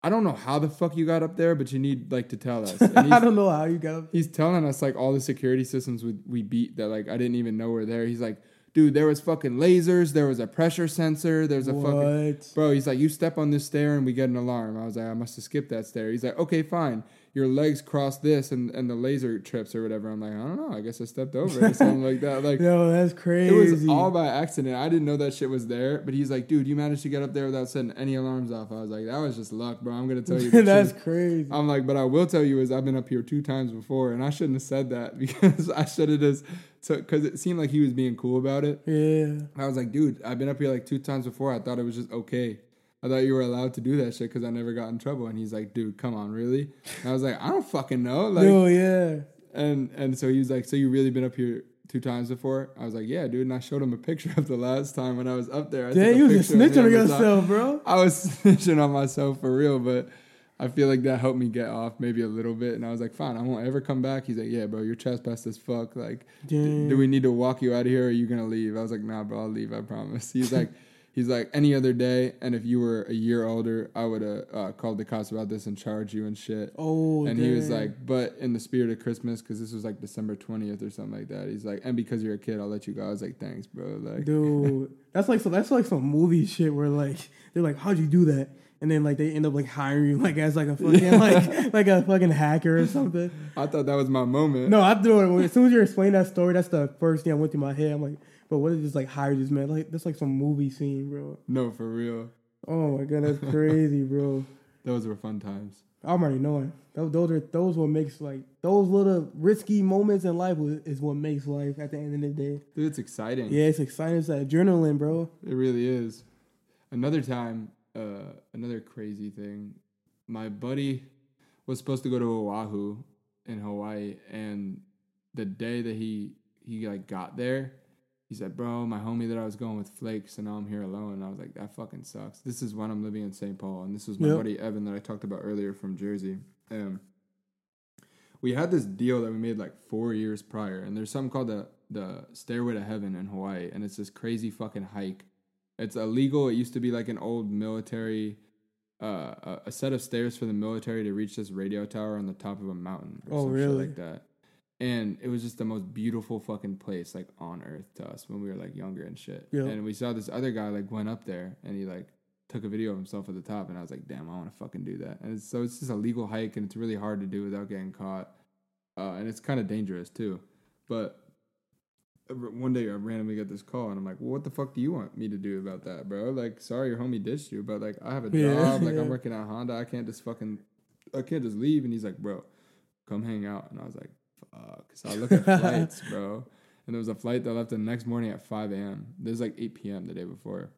S2: I don't know how the fuck you got up there, but you need like to tell us." And
S1: I don't know how you got.
S2: he's telling us like all the security systems we we beat that like I didn't even know were there. He's like, "Dude, there was fucking lasers, there was a pressure sensor, there's a fucking." Bro, he's like, you step on this stair and we get an alarm. I was like, I must have skipped that stair. He's like, okay, fine. Your legs cross this and, and the laser trips or whatever. I'm like, I don't know. I guess I stepped over or something like that. Like,
S1: no, that's crazy.
S2: it was all by accident. I didn't know that shit was there. But he's like, dude, you managed to get up there without setting any alarms off. I was like, that was just luck, bro. I'm going to tell you.
S1: that's
S2: truth.
S1: crazy.
S2: I'm like, but I will tell you is I've been up here two times before and I shouldn't have said that because I should have just, because it seemed like he was being cool about it.
S1: yeah.
S2: I was like, dude, I've been up here like two times before. I thought it was just okay. I thought you were allowed to do that shit because I never got in trouble. And he's like, dude, come on, really? And I was like, I don't fucking know. Like,
S1: Yo, yeah.
S2: and and so he was like, so you really been up here two times before. I was like, yeah, dude. And I showed him a picture of the last time when I was up there. I a
S1: you was just
S2: picture of me
S1: snitching on
S2: on the top.
S1: yourself, bro.
S2: I was snitching on myself for real, but I feel like that helped me get off maybe a little bit. And I was like, fine, I won't ever come back. He's like, yeah, bro, you're trespassed as fuck. Like, d- do we need to walk you out of here or are you gonna leave? I was like, nah, bro, I'll leave. I promise. He's like, he's like, any other day, and if you were a year older, I would have uh, called the cops about this and charged you and shit.
S1: Oh,
S2: and he was like, but in the spirit of Christmas, because this was like December twentieth or something like that. He's like, and because you're a kid, I'll let you go. I was like, thanks, bro. Like,
S1: dude, that's like so. That's like some movie shit where like they're like, "How'd you do that?" And then like they end up like hiring you like as like a fucking like like a fucking hacker or something.
S2: I thought that was my moment.
S1: No, I do it. As soon as you explain that story, that's the first thing I went through my head. I'm like, but what if just like hire this man? Like that's like some movie scene, bro.
S2: no, for real.
S1: Oh my god, that's crazy, bro.
S2: Those were fun times.
S1: I'm already knowing. Those, those are those what makes like those little risky moments in life is what makes life at the end of the day.
S2: Dude, it's exciting.
S1: Yeah, it's exciting. It's that adrenaline, bro.
S2: It really is. Another time, uh, another crazy thing. My buddy was supposed to go to Oahu in Hawaii, and the day that he he like got there, he said, "Bro, my homie that I was going with flakes, and now I'm here alone." And I was like, "That fucking sucks." This is when I'm living in St. Paul, and this was my
S1: Yep.
S2: buddy Evan that I talked about earlier from Jersey. Um, we had this deal that we made like four years prior, and there's something called the the Stairway to Heaven in Hawaii, and it's this crazy fucking hike. It's illegal. It used to be like an old military, uh, a, a set of stairs for the military to reach this radio tower on the top of a mountain or
S1: Oh,
S2: some
S1: really?
S2: shit like that. And it was just the most beautiful fucking place like on earth to us when we were like younger and shit.
S1: Yeah.
S2: And we saw this other guy like went up there and he like took a video of himself at the top, and I was like, damn, I want to fucking do that. And it's, so it's just a legal hike, and it's really hard to do without getting caught, uh, and it's kind of dangerous too. But one day I randomly get this call, and I'm like, well, what the fuck do you want me to do about that, bro? Like, sorry, your homie ditched you, but like, I have a
S1: Yeah,
S2: job, like
S1: yeah.
S2: I'm working at Honda, I can't just fucking, I can't just leave. And he's like, bro, come hang out, and I was like. So I look at flights, bro. And there was a flight that left the next morning at 5 a.m. This was like 8 p.m. the day before.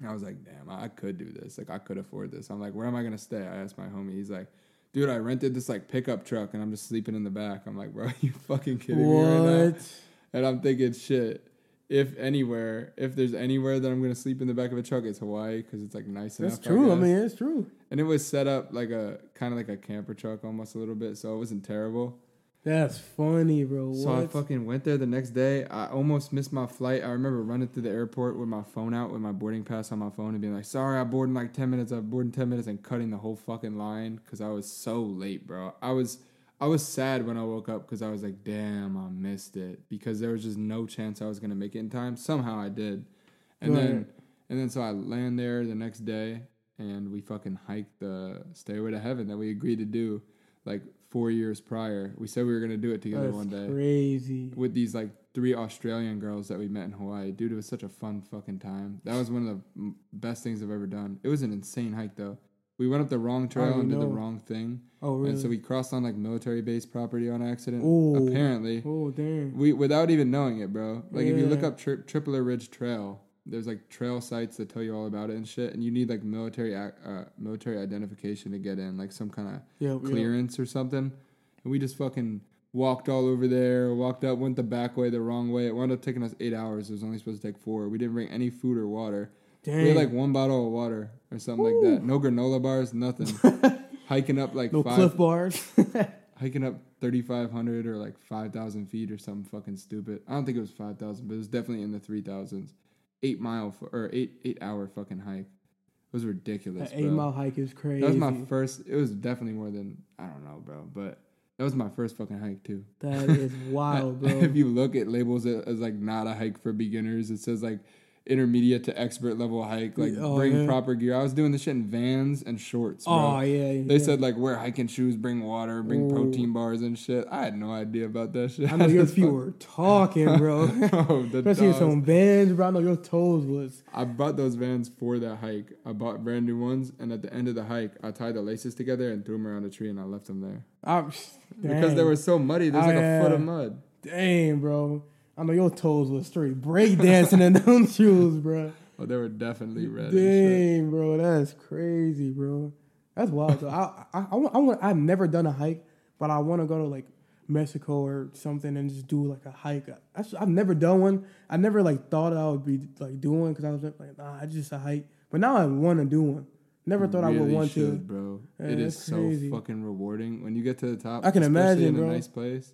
S2: And I was like, damn, I could do this. Like, I could afford this. I'm like, where am I going to stay? I asked my homie. He's like, dude, I rented this like pickup truck and I'm just sleeping in the back. I'm like, bro, you fucking kidding me right now? And I'm thinking, shit, if anywhere, if there's anywhere that I'm going to sleep in the back of a truck, it's Hawaii because it's like nice
S1: That's
S2: enough.
S1: true. I,
S2: guess.
S1: mean, it's true.
S2: and it was set up like a kind of like a camper truck almost a little bit. So it wasn't terrible.
S1: That's funny, bro.
S2: So I fucking went there the next day. I almost missed my flight. I remember running through the airport with my phone out with my boarding pass on my phone and being like, "Sorry, I board in like ten minutes. I board in ten minutes," and cutting the whole fucking line because I was so late, bro. I was I was sad when I woke up because I was like, "Damn, I missed it," because there was just no chance I was gonna make it in time. Somehow I did, and then and then so I land there the next day and we fucking hiked the Stairway to Heaven that we agreed to do like four years prior. We said we were gonna do it together
S1: That's
S2: one day
S1: crazy.
S2: with these like three Australian girls that we met in Hawaii. Dude, it was such a fun fucking time. That was one of the best things I've ever done. It was an insane hike though. We went up the wrong oh, trail
S1: already
S2: and did the wrong thing,
S1: Oh, really?
S2: and so we crossed on like military base property on accident.
S1: Ooh.
S2: Apparently,
S1: oh, damn.
S2: we without even knowing it, bro. Like if you look up tri- Tripler Ridge Trail, there's like trail sites that tell you all about it and shit, and you need like military uh, military identification to get in, like some kind of
S1: Yeah, yeah.
S2: clearance or something. And we just fucking walked all over there, walked up, went the back way, the wrong way. It wound up taking us eight hours. It was only supposed to take four. We didn't bring any food or water.
S1: Damn.
S2: We had like one bottle of water or something like that. No granola bars, nothing. hiking up like
S1: no
S2: five,
S1: Clif bars.
S2: hiking up 3,500 or like 5,000 feet or something fucking stupid. I don't think it was 5,000, but it was definitely in the 3,000s. Eight mile or eight eight hour fucking hike. It was ridiculous.
S1: An eight mile hike is crazy.
S2: That was my first. It was definitely more than I don't know, bro. But that was my first fucking hike too.
S1: That is wild, bro.
S2: if you look, it labels it as like not a hike for beginners. It says like intermediate to expert level hike. Like
S1: Oh,
S2: bring
S1: yeah.
S2: proper gear. I was doing this shit in vans and shorts. Bro.
S1: oh yeah,
S2: They said like wear hiking shoes, bring water, bring
S1: Ooh.
S2: protein bars and shit. I had no idea about that shit.
S1: I know your feet were talking, bro.
S2: oh, the
S1: Especially in
S2: dogs.
S1: some vans, bro. I know your toes was.
S2: I bought those vans for that hike. I bought brand new ones, and at the end of the hike, I tied the laces together and threw them around a tree, and I left them there.
S1: I'm,
S2: because they were so muddy. There's
S1: Oh,
S2: like a foot of mud.
S1: Damn, bro. I know your toes were straight break dancing in them shoes, bro.
S2: Oh, they were definitely red.
S1: Dang, bro, that's crazy, bro. That's wild. Though. I, I, I, want, I want. I've never done a hike, but I want to go to like Mexico or something and just do like a hike. I, I've never done one. I never like thought I would be like doing because I was like, nah, it's just a hike. But now I want to do one. Never thought I would
S2: Really
S1: want to.
S2: bro.
S1: Yeah,
S2: it is so
S1: crazy.
S2: fucking rewarding when you get to the top.
S1: I can
S2: especially
S1: imagine,
S2: in
S1: bro.
S2: a nice place.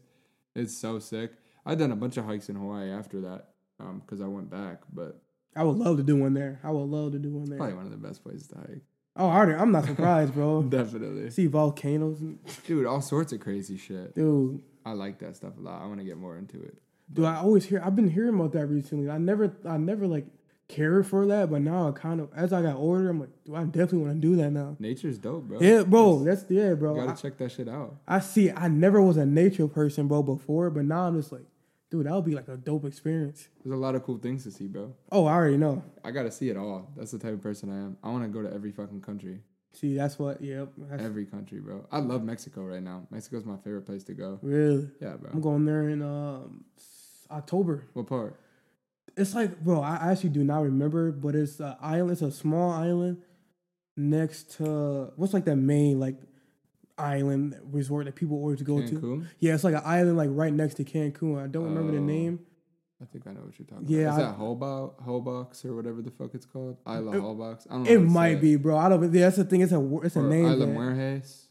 S2: It's so sick. I've done a bunch of hikes in Hawaii after that um, because I went back, but
S1: I would love to do one there. I would love to do one there.
S2: probably one of the best places to hike.
S1: Oh, already, I'm not surprised, bro.
S2: Definitely,
S1: See volcanoes, and,
S2: dude. All sorts of crazy shit.
S1: dude.
S2: I like that stuff a lot. I want to get more into it.
S1: Dude, I always hear. I've been hearing about that recently. I never, I never like cared for that, but now I kind of, as I got older, I'm like, dude, I definitely want to do that now.
S2: Nature's dope, bro.
S1: Yeah, bro.
S2: It's-
S1: That's yeah,
S2: you
S1: bro.
S2: gotta
S1: I,
S2: check that shit out.
S1: I see. I never was a nature person, bro, before, but now I'm just like, dude, that would be like a dope experience.
S2: There's a lot of cool things to see, bro.
S1: Oh, I already know.
S2: I gotta see it all. That's the type of person I am. I want to go to every fucking country,
S1: See, that's what. Yep. That's
S2: every country, bro. I love Mexico right now. Mexico's my favorite place to go.
S1: really.
S2: Yeah, bro.
S1: I'm going there in um October.
S2: What part?
S1: It's like, bro, I actually do not remember, but it's an island. It's a small island next to what's like that main like island resort that people always go to. Yeah, it's like an island like right next to Cancun. I don't remember the
S2: Oh.
S1: name.
S2: I think I know what you're talking
S1: Yeah,
S2: about. Is
S1: I-
S2: that Holbox, Holbox or whatever the fuck it's called? Isla
S1: It-
S2: Holbox. I don't know.
S1: It
S2: how to say
S1: might be, bro. I don't. Yeah, that's the thing. It's a it's a name.
S2: Isla Mujeres.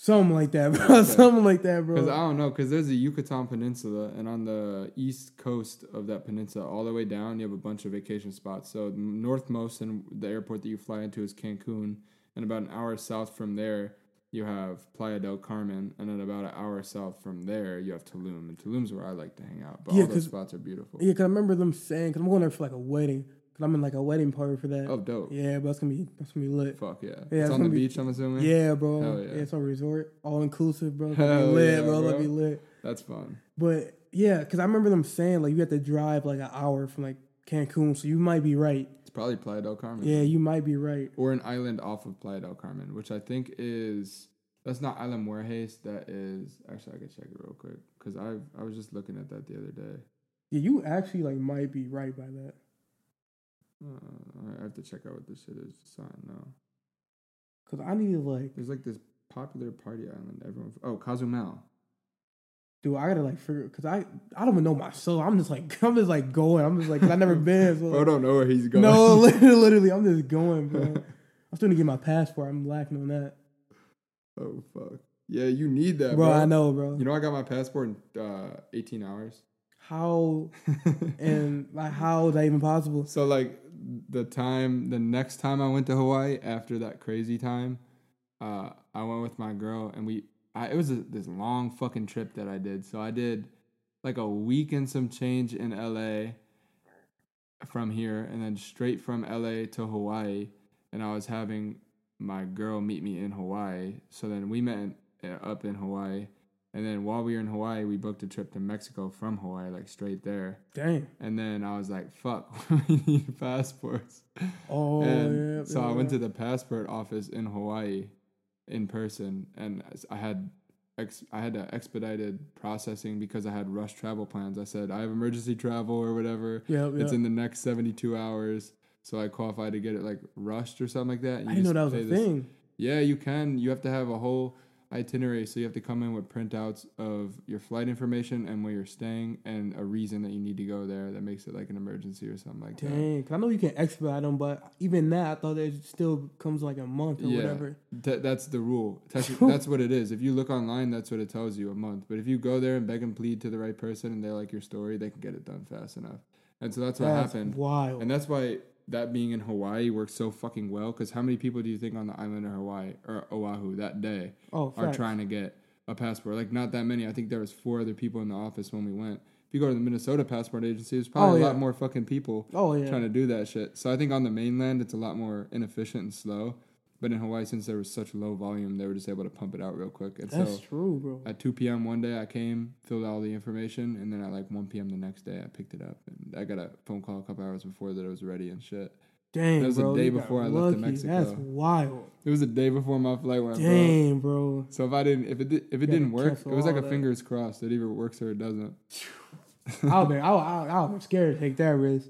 S1: Something like that, bro.
S2: Okay.
S1: Something like that, bro.
S2: Because I don't know, because there's a Yucatan Peninsula, and on the east coast of that peninsula, all the way down, you have a bunch of vacation spots. So the northmost and the airport that you fly into is Cancun, and about an hour south from there, you have Playa del Carmen, and then about an hour south from there, you have Tulum, and Tulum's where I like to hang out. But
S1: Yeah,
S2: all those spots are beautiful.
S1: yeah, cause I remember them saying, cause I'm going there for like a wedding, cause I'm in like a wedding party for that.
S2: Oh, dope!
S1: Yeah, but that's gonna be that's gonna be lit.
S2: Fuck yeah!
S1: Yeah,
S2: it's
S1: it's
S2: on the
S1: be-
S2: beach. I'm assuming.
S1: Yeah, bro.
S2: Hell
S1: yeah.
S2: yeah.
S1: it's a resort, all inclusive, bro. It's
S2: Hell
S1: be lit,
S2: yeah,
S1: bro. It'll
S2: bro.
S1: be lit.
S2: that's fun.
S1: But yeah, because I remember them saying like you have to drive like an hour from like Cancun, so you might be right.
S2: It's probably Playa del Carmen.
S1: Yeah, you might be right.
S2: or an island off of Playa del Carmen, which I think is that's not Isla Mujeres. That is actually I can check it real quick because I I was just looking at that the other day.
S1: Yeah, you actually like might be right by that.
S2: Uh, I have to check out what this shit is. So I know
S1: Cause I need to like,
S2: there's like this popular party island. Everyone oh Cozumel.
S1: Dude, I gotta like figure. Cause I I don't even know myself. I'm just like I'm just like going. I'm just like I never been. So
S2: Bro,
S1: like,
S2: don't know where he's going.
S1: no, literally, literally, I'm just going, bro. I'm still to get my passport. I'm lacking on that,
S2: oh fuck. Yeah, you need that,
S1: bro.
S2: bro.
S1: I know, bro.
S2: You know I got my passport in uh, 18 hours.
S1: How and like how is that even possible?
S2: So like the time, the next time I went to Hawaii after that crazy time, uh, I went with my girl and we. I, it was a, this long fucking trip that I did. So I did like a week and some change in LA from here, and then straight from LA to Hawaii. And I was having my girl meet me in Hawaii. So then we met in, uh, up in Hawaii. And then while we were in Hawaii, we booked a trip to Mexico from Hawaii, like straight there.
S1: Dang.
S2: And then I was like, fuck, we need passports.
S1: Oh,
S2: and
S1: yeah.
S2: so I went to the passport office in Hawaii in person and I had ex- I had a expedited processing because I had rush travel plans. I said, I have emergency travel or whatever.
S1: Yeah, yeah.
S2: It's in the next 72 hours. So I qualified to get it like rushed or something like that.
S1: I didn't know that was a
S2: this-
S1: thing.
S2: Yeah, you can. You have to have a whole itinerary. So you have to come in with printouts of your flight information and where you're staying and a reason that you need to go there that makes it like an emergency or something like that.
S1: Dang, I know you can expedite them, but even that, I thought it still comes like a month or
S2: Yeah.
S1: whatever.
S2: Th- that's the rule. That's what it is. If you look online, that's what it tells you a month. But if you go there and beg and plead to the right person and they like your story, they can get it done fast enough. And so that's what
S1: That's
S2: happened.
S1: wild.
S2: And that's why that being in Hawaii works so fucking well. Because how many people do you think on the island of Hawaii or Oahu that day
S1: oh,
S2: are
S1: facts.
S2: trying to get a passport? Like not that many. I think there was four other people in the office when we went. If you go to the Minnesota passport agency, there's probably
S1: Oh,
S2: a
S1: yeah.
S2: lot more fucking people
S1: Oh yeah.
S2: trying to do that shit. So I think on the mainland it's a lot more inefficient and slow. But in Hawaii, since there was such low volume, they were just able to pump it out real quick. And
S1: That's
S2: so
S1: true, bro.
S2: at 2 p.m. one day, I came, filled out all the information, and then at like 1 p.m. the next day, I picked it up. And I got a phone call a couple hours before that it was ready and shit.
S1: Dang,
S2: That was the
S1: bro.
S2: day
S1: you got
S2: before I left to. Mexico.
S1: That's wild.
S2: It was a day before my flight went, bro.
S1: Dang, bro.
S2: So if I didn't, if it did, if it didn't work, it was like a
S1: that.
S2: fingers crossed. It either works or it doesn't.
S1: I'll be, I'll, I'll, I'll be scared to take that risk.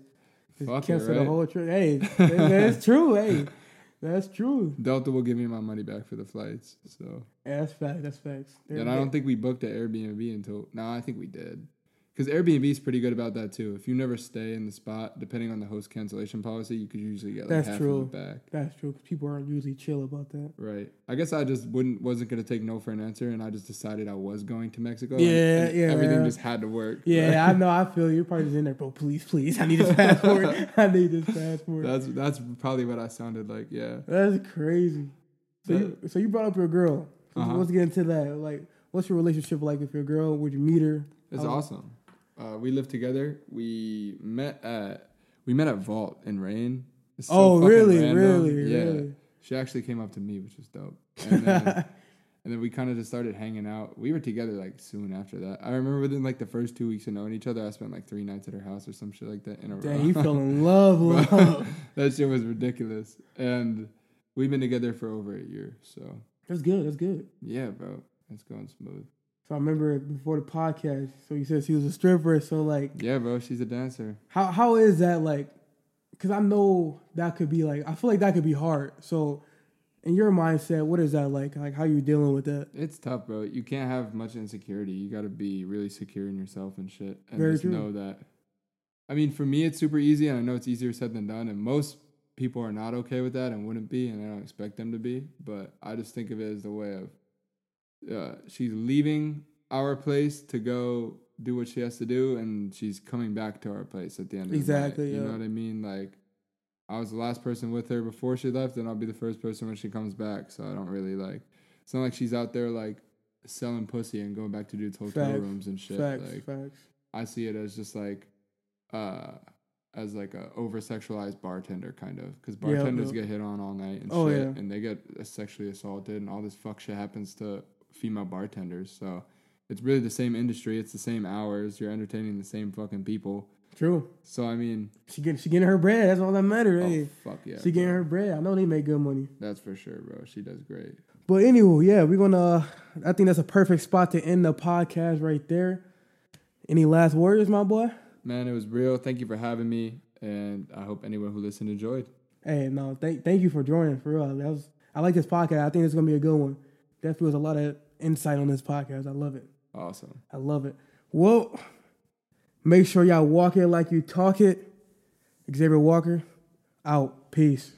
S1: Just
S2: Fuck it,
S1: cancel the whole trip. Hey, that's true. Hey, That's true.
S2: Delta will give me my money back for the flights. So
S1: Yeah, that's facts. That's facts. They're-
S2: and I don't think we booked the Airbnb until no, I think we did. Because Airbnb is pretty good about that too. If you never stay in the spot, depending on the host cancellation policy, you could usually get like
S1: That's
S2: half
S1: true.
S2: of it back.
S1: That's true. 'cause people aren't usually chill about that.
S2: Right. I guess I just wouldn't wasn't gonna take no for an answer, and I just decided I was going to Mexico.
S1: Yeah,
S2: and
S1: yeah.
S2: Everything just had to work.
S1: Yeah, I know. I feel you. You're probably just in there, bro. Please, please. I need this passport. I need this passport.
S2: That's that's probably what I sounded like. Yeah.
S1: That's crazy. So you, so you brought up your girl. So
S2: Uh-huh.
S1: let's get into that. Like, what's your relationship like with your girl? Would you meet her?
S2: It's
S1: How-
S2: awesome. Uh, we lived together. We met at we met at Vault in Rain. So
S1: oh, really,
S2: random.
S1: really,
S2: Yeah.
S1: really.
S2: She actually came up to me, which was dope. And then, and then we kind of just started hanging out. We were together like soon after that. I remember within like the first two weeks of knowing each other, I spent like three nights at her house or some shit like that in a row.
S1: Dang, you fell in love, love.
S2: that shit was ridiculous. And we've been together for over a year. So
S1: That's good. That's good.
S2: yeah, bro, it's going smooth.
S1: So I remember before the podcast. So you said she was a stripper. So like,
S2: Yeah, bro, she's a dancer.
S1: how how is that like? Because I know that could be like. I feel like that could be hard. So, in your mindset, what is that like? Like how you dealing with that?
S2: It's tough, bro. You can't have much insecurity. You got to be really secure in yourself and shit, and
S1: Very
S2: just
S1: true.
S2: know that. I mean, for me, it's super easy, and I know it's easier said than done. And most people are not okay with that and wouldn't be, and I don't expect them to be. But I just think of it as the way of uh, she's leaving our place to go do what she has to do, and she's coming back to our place at the end.
S1: Exactly,
S2: Of the night. You
S1: yeah.
S2: know what I mean? Like. I was the last person with her before she left, and I'll be the first person when she comes back. So I don't really like. It's not like she's out there like selling pussy and going back to dudes' hotel
S1: Facts.
S2: rooms and shit.
S1: Facts,
S2: Like
S1: facts.
S2: I see it as just like, uh, as like a over sexualized bartender kind of because bartenders
S1: yeah.
S2: get hit on all night and
S1: Oh,
S2: shit,
S1: yeah.
S2: and they get sexually assaulted and all this fuck shit happens to female bartenders. So it's really the same industry. It's the same hours. You're entertaining the same fucking people.
S1: True.
S2: So I mean,
S1: She get she getting her bread. That's all that matters.
S2: oh
S1: hey,
S2: fuck yeah,
S1: she getting
S2: bro.
S1: her bread. I know they make good money.
S2: That's for sure, bro. She does great.
S1: But anyway, yeah, we're gonna. I think that's a perfect spot to end the podcast right there. Any last words, my boy?
S2: Man, it was real. Thank you for having me, and I hope anyone who listened enjoyed.
S1: Hey, no, thank thank you for joining. For real, that was I like this podcast. I think it's gonna be a good one. Definitely was a lot of insight on this podcast. I love it.
S2: Awesome.
S1: I love it. Well, make sure y'all walk it like you talk it. Xavier Walker, out. Peace.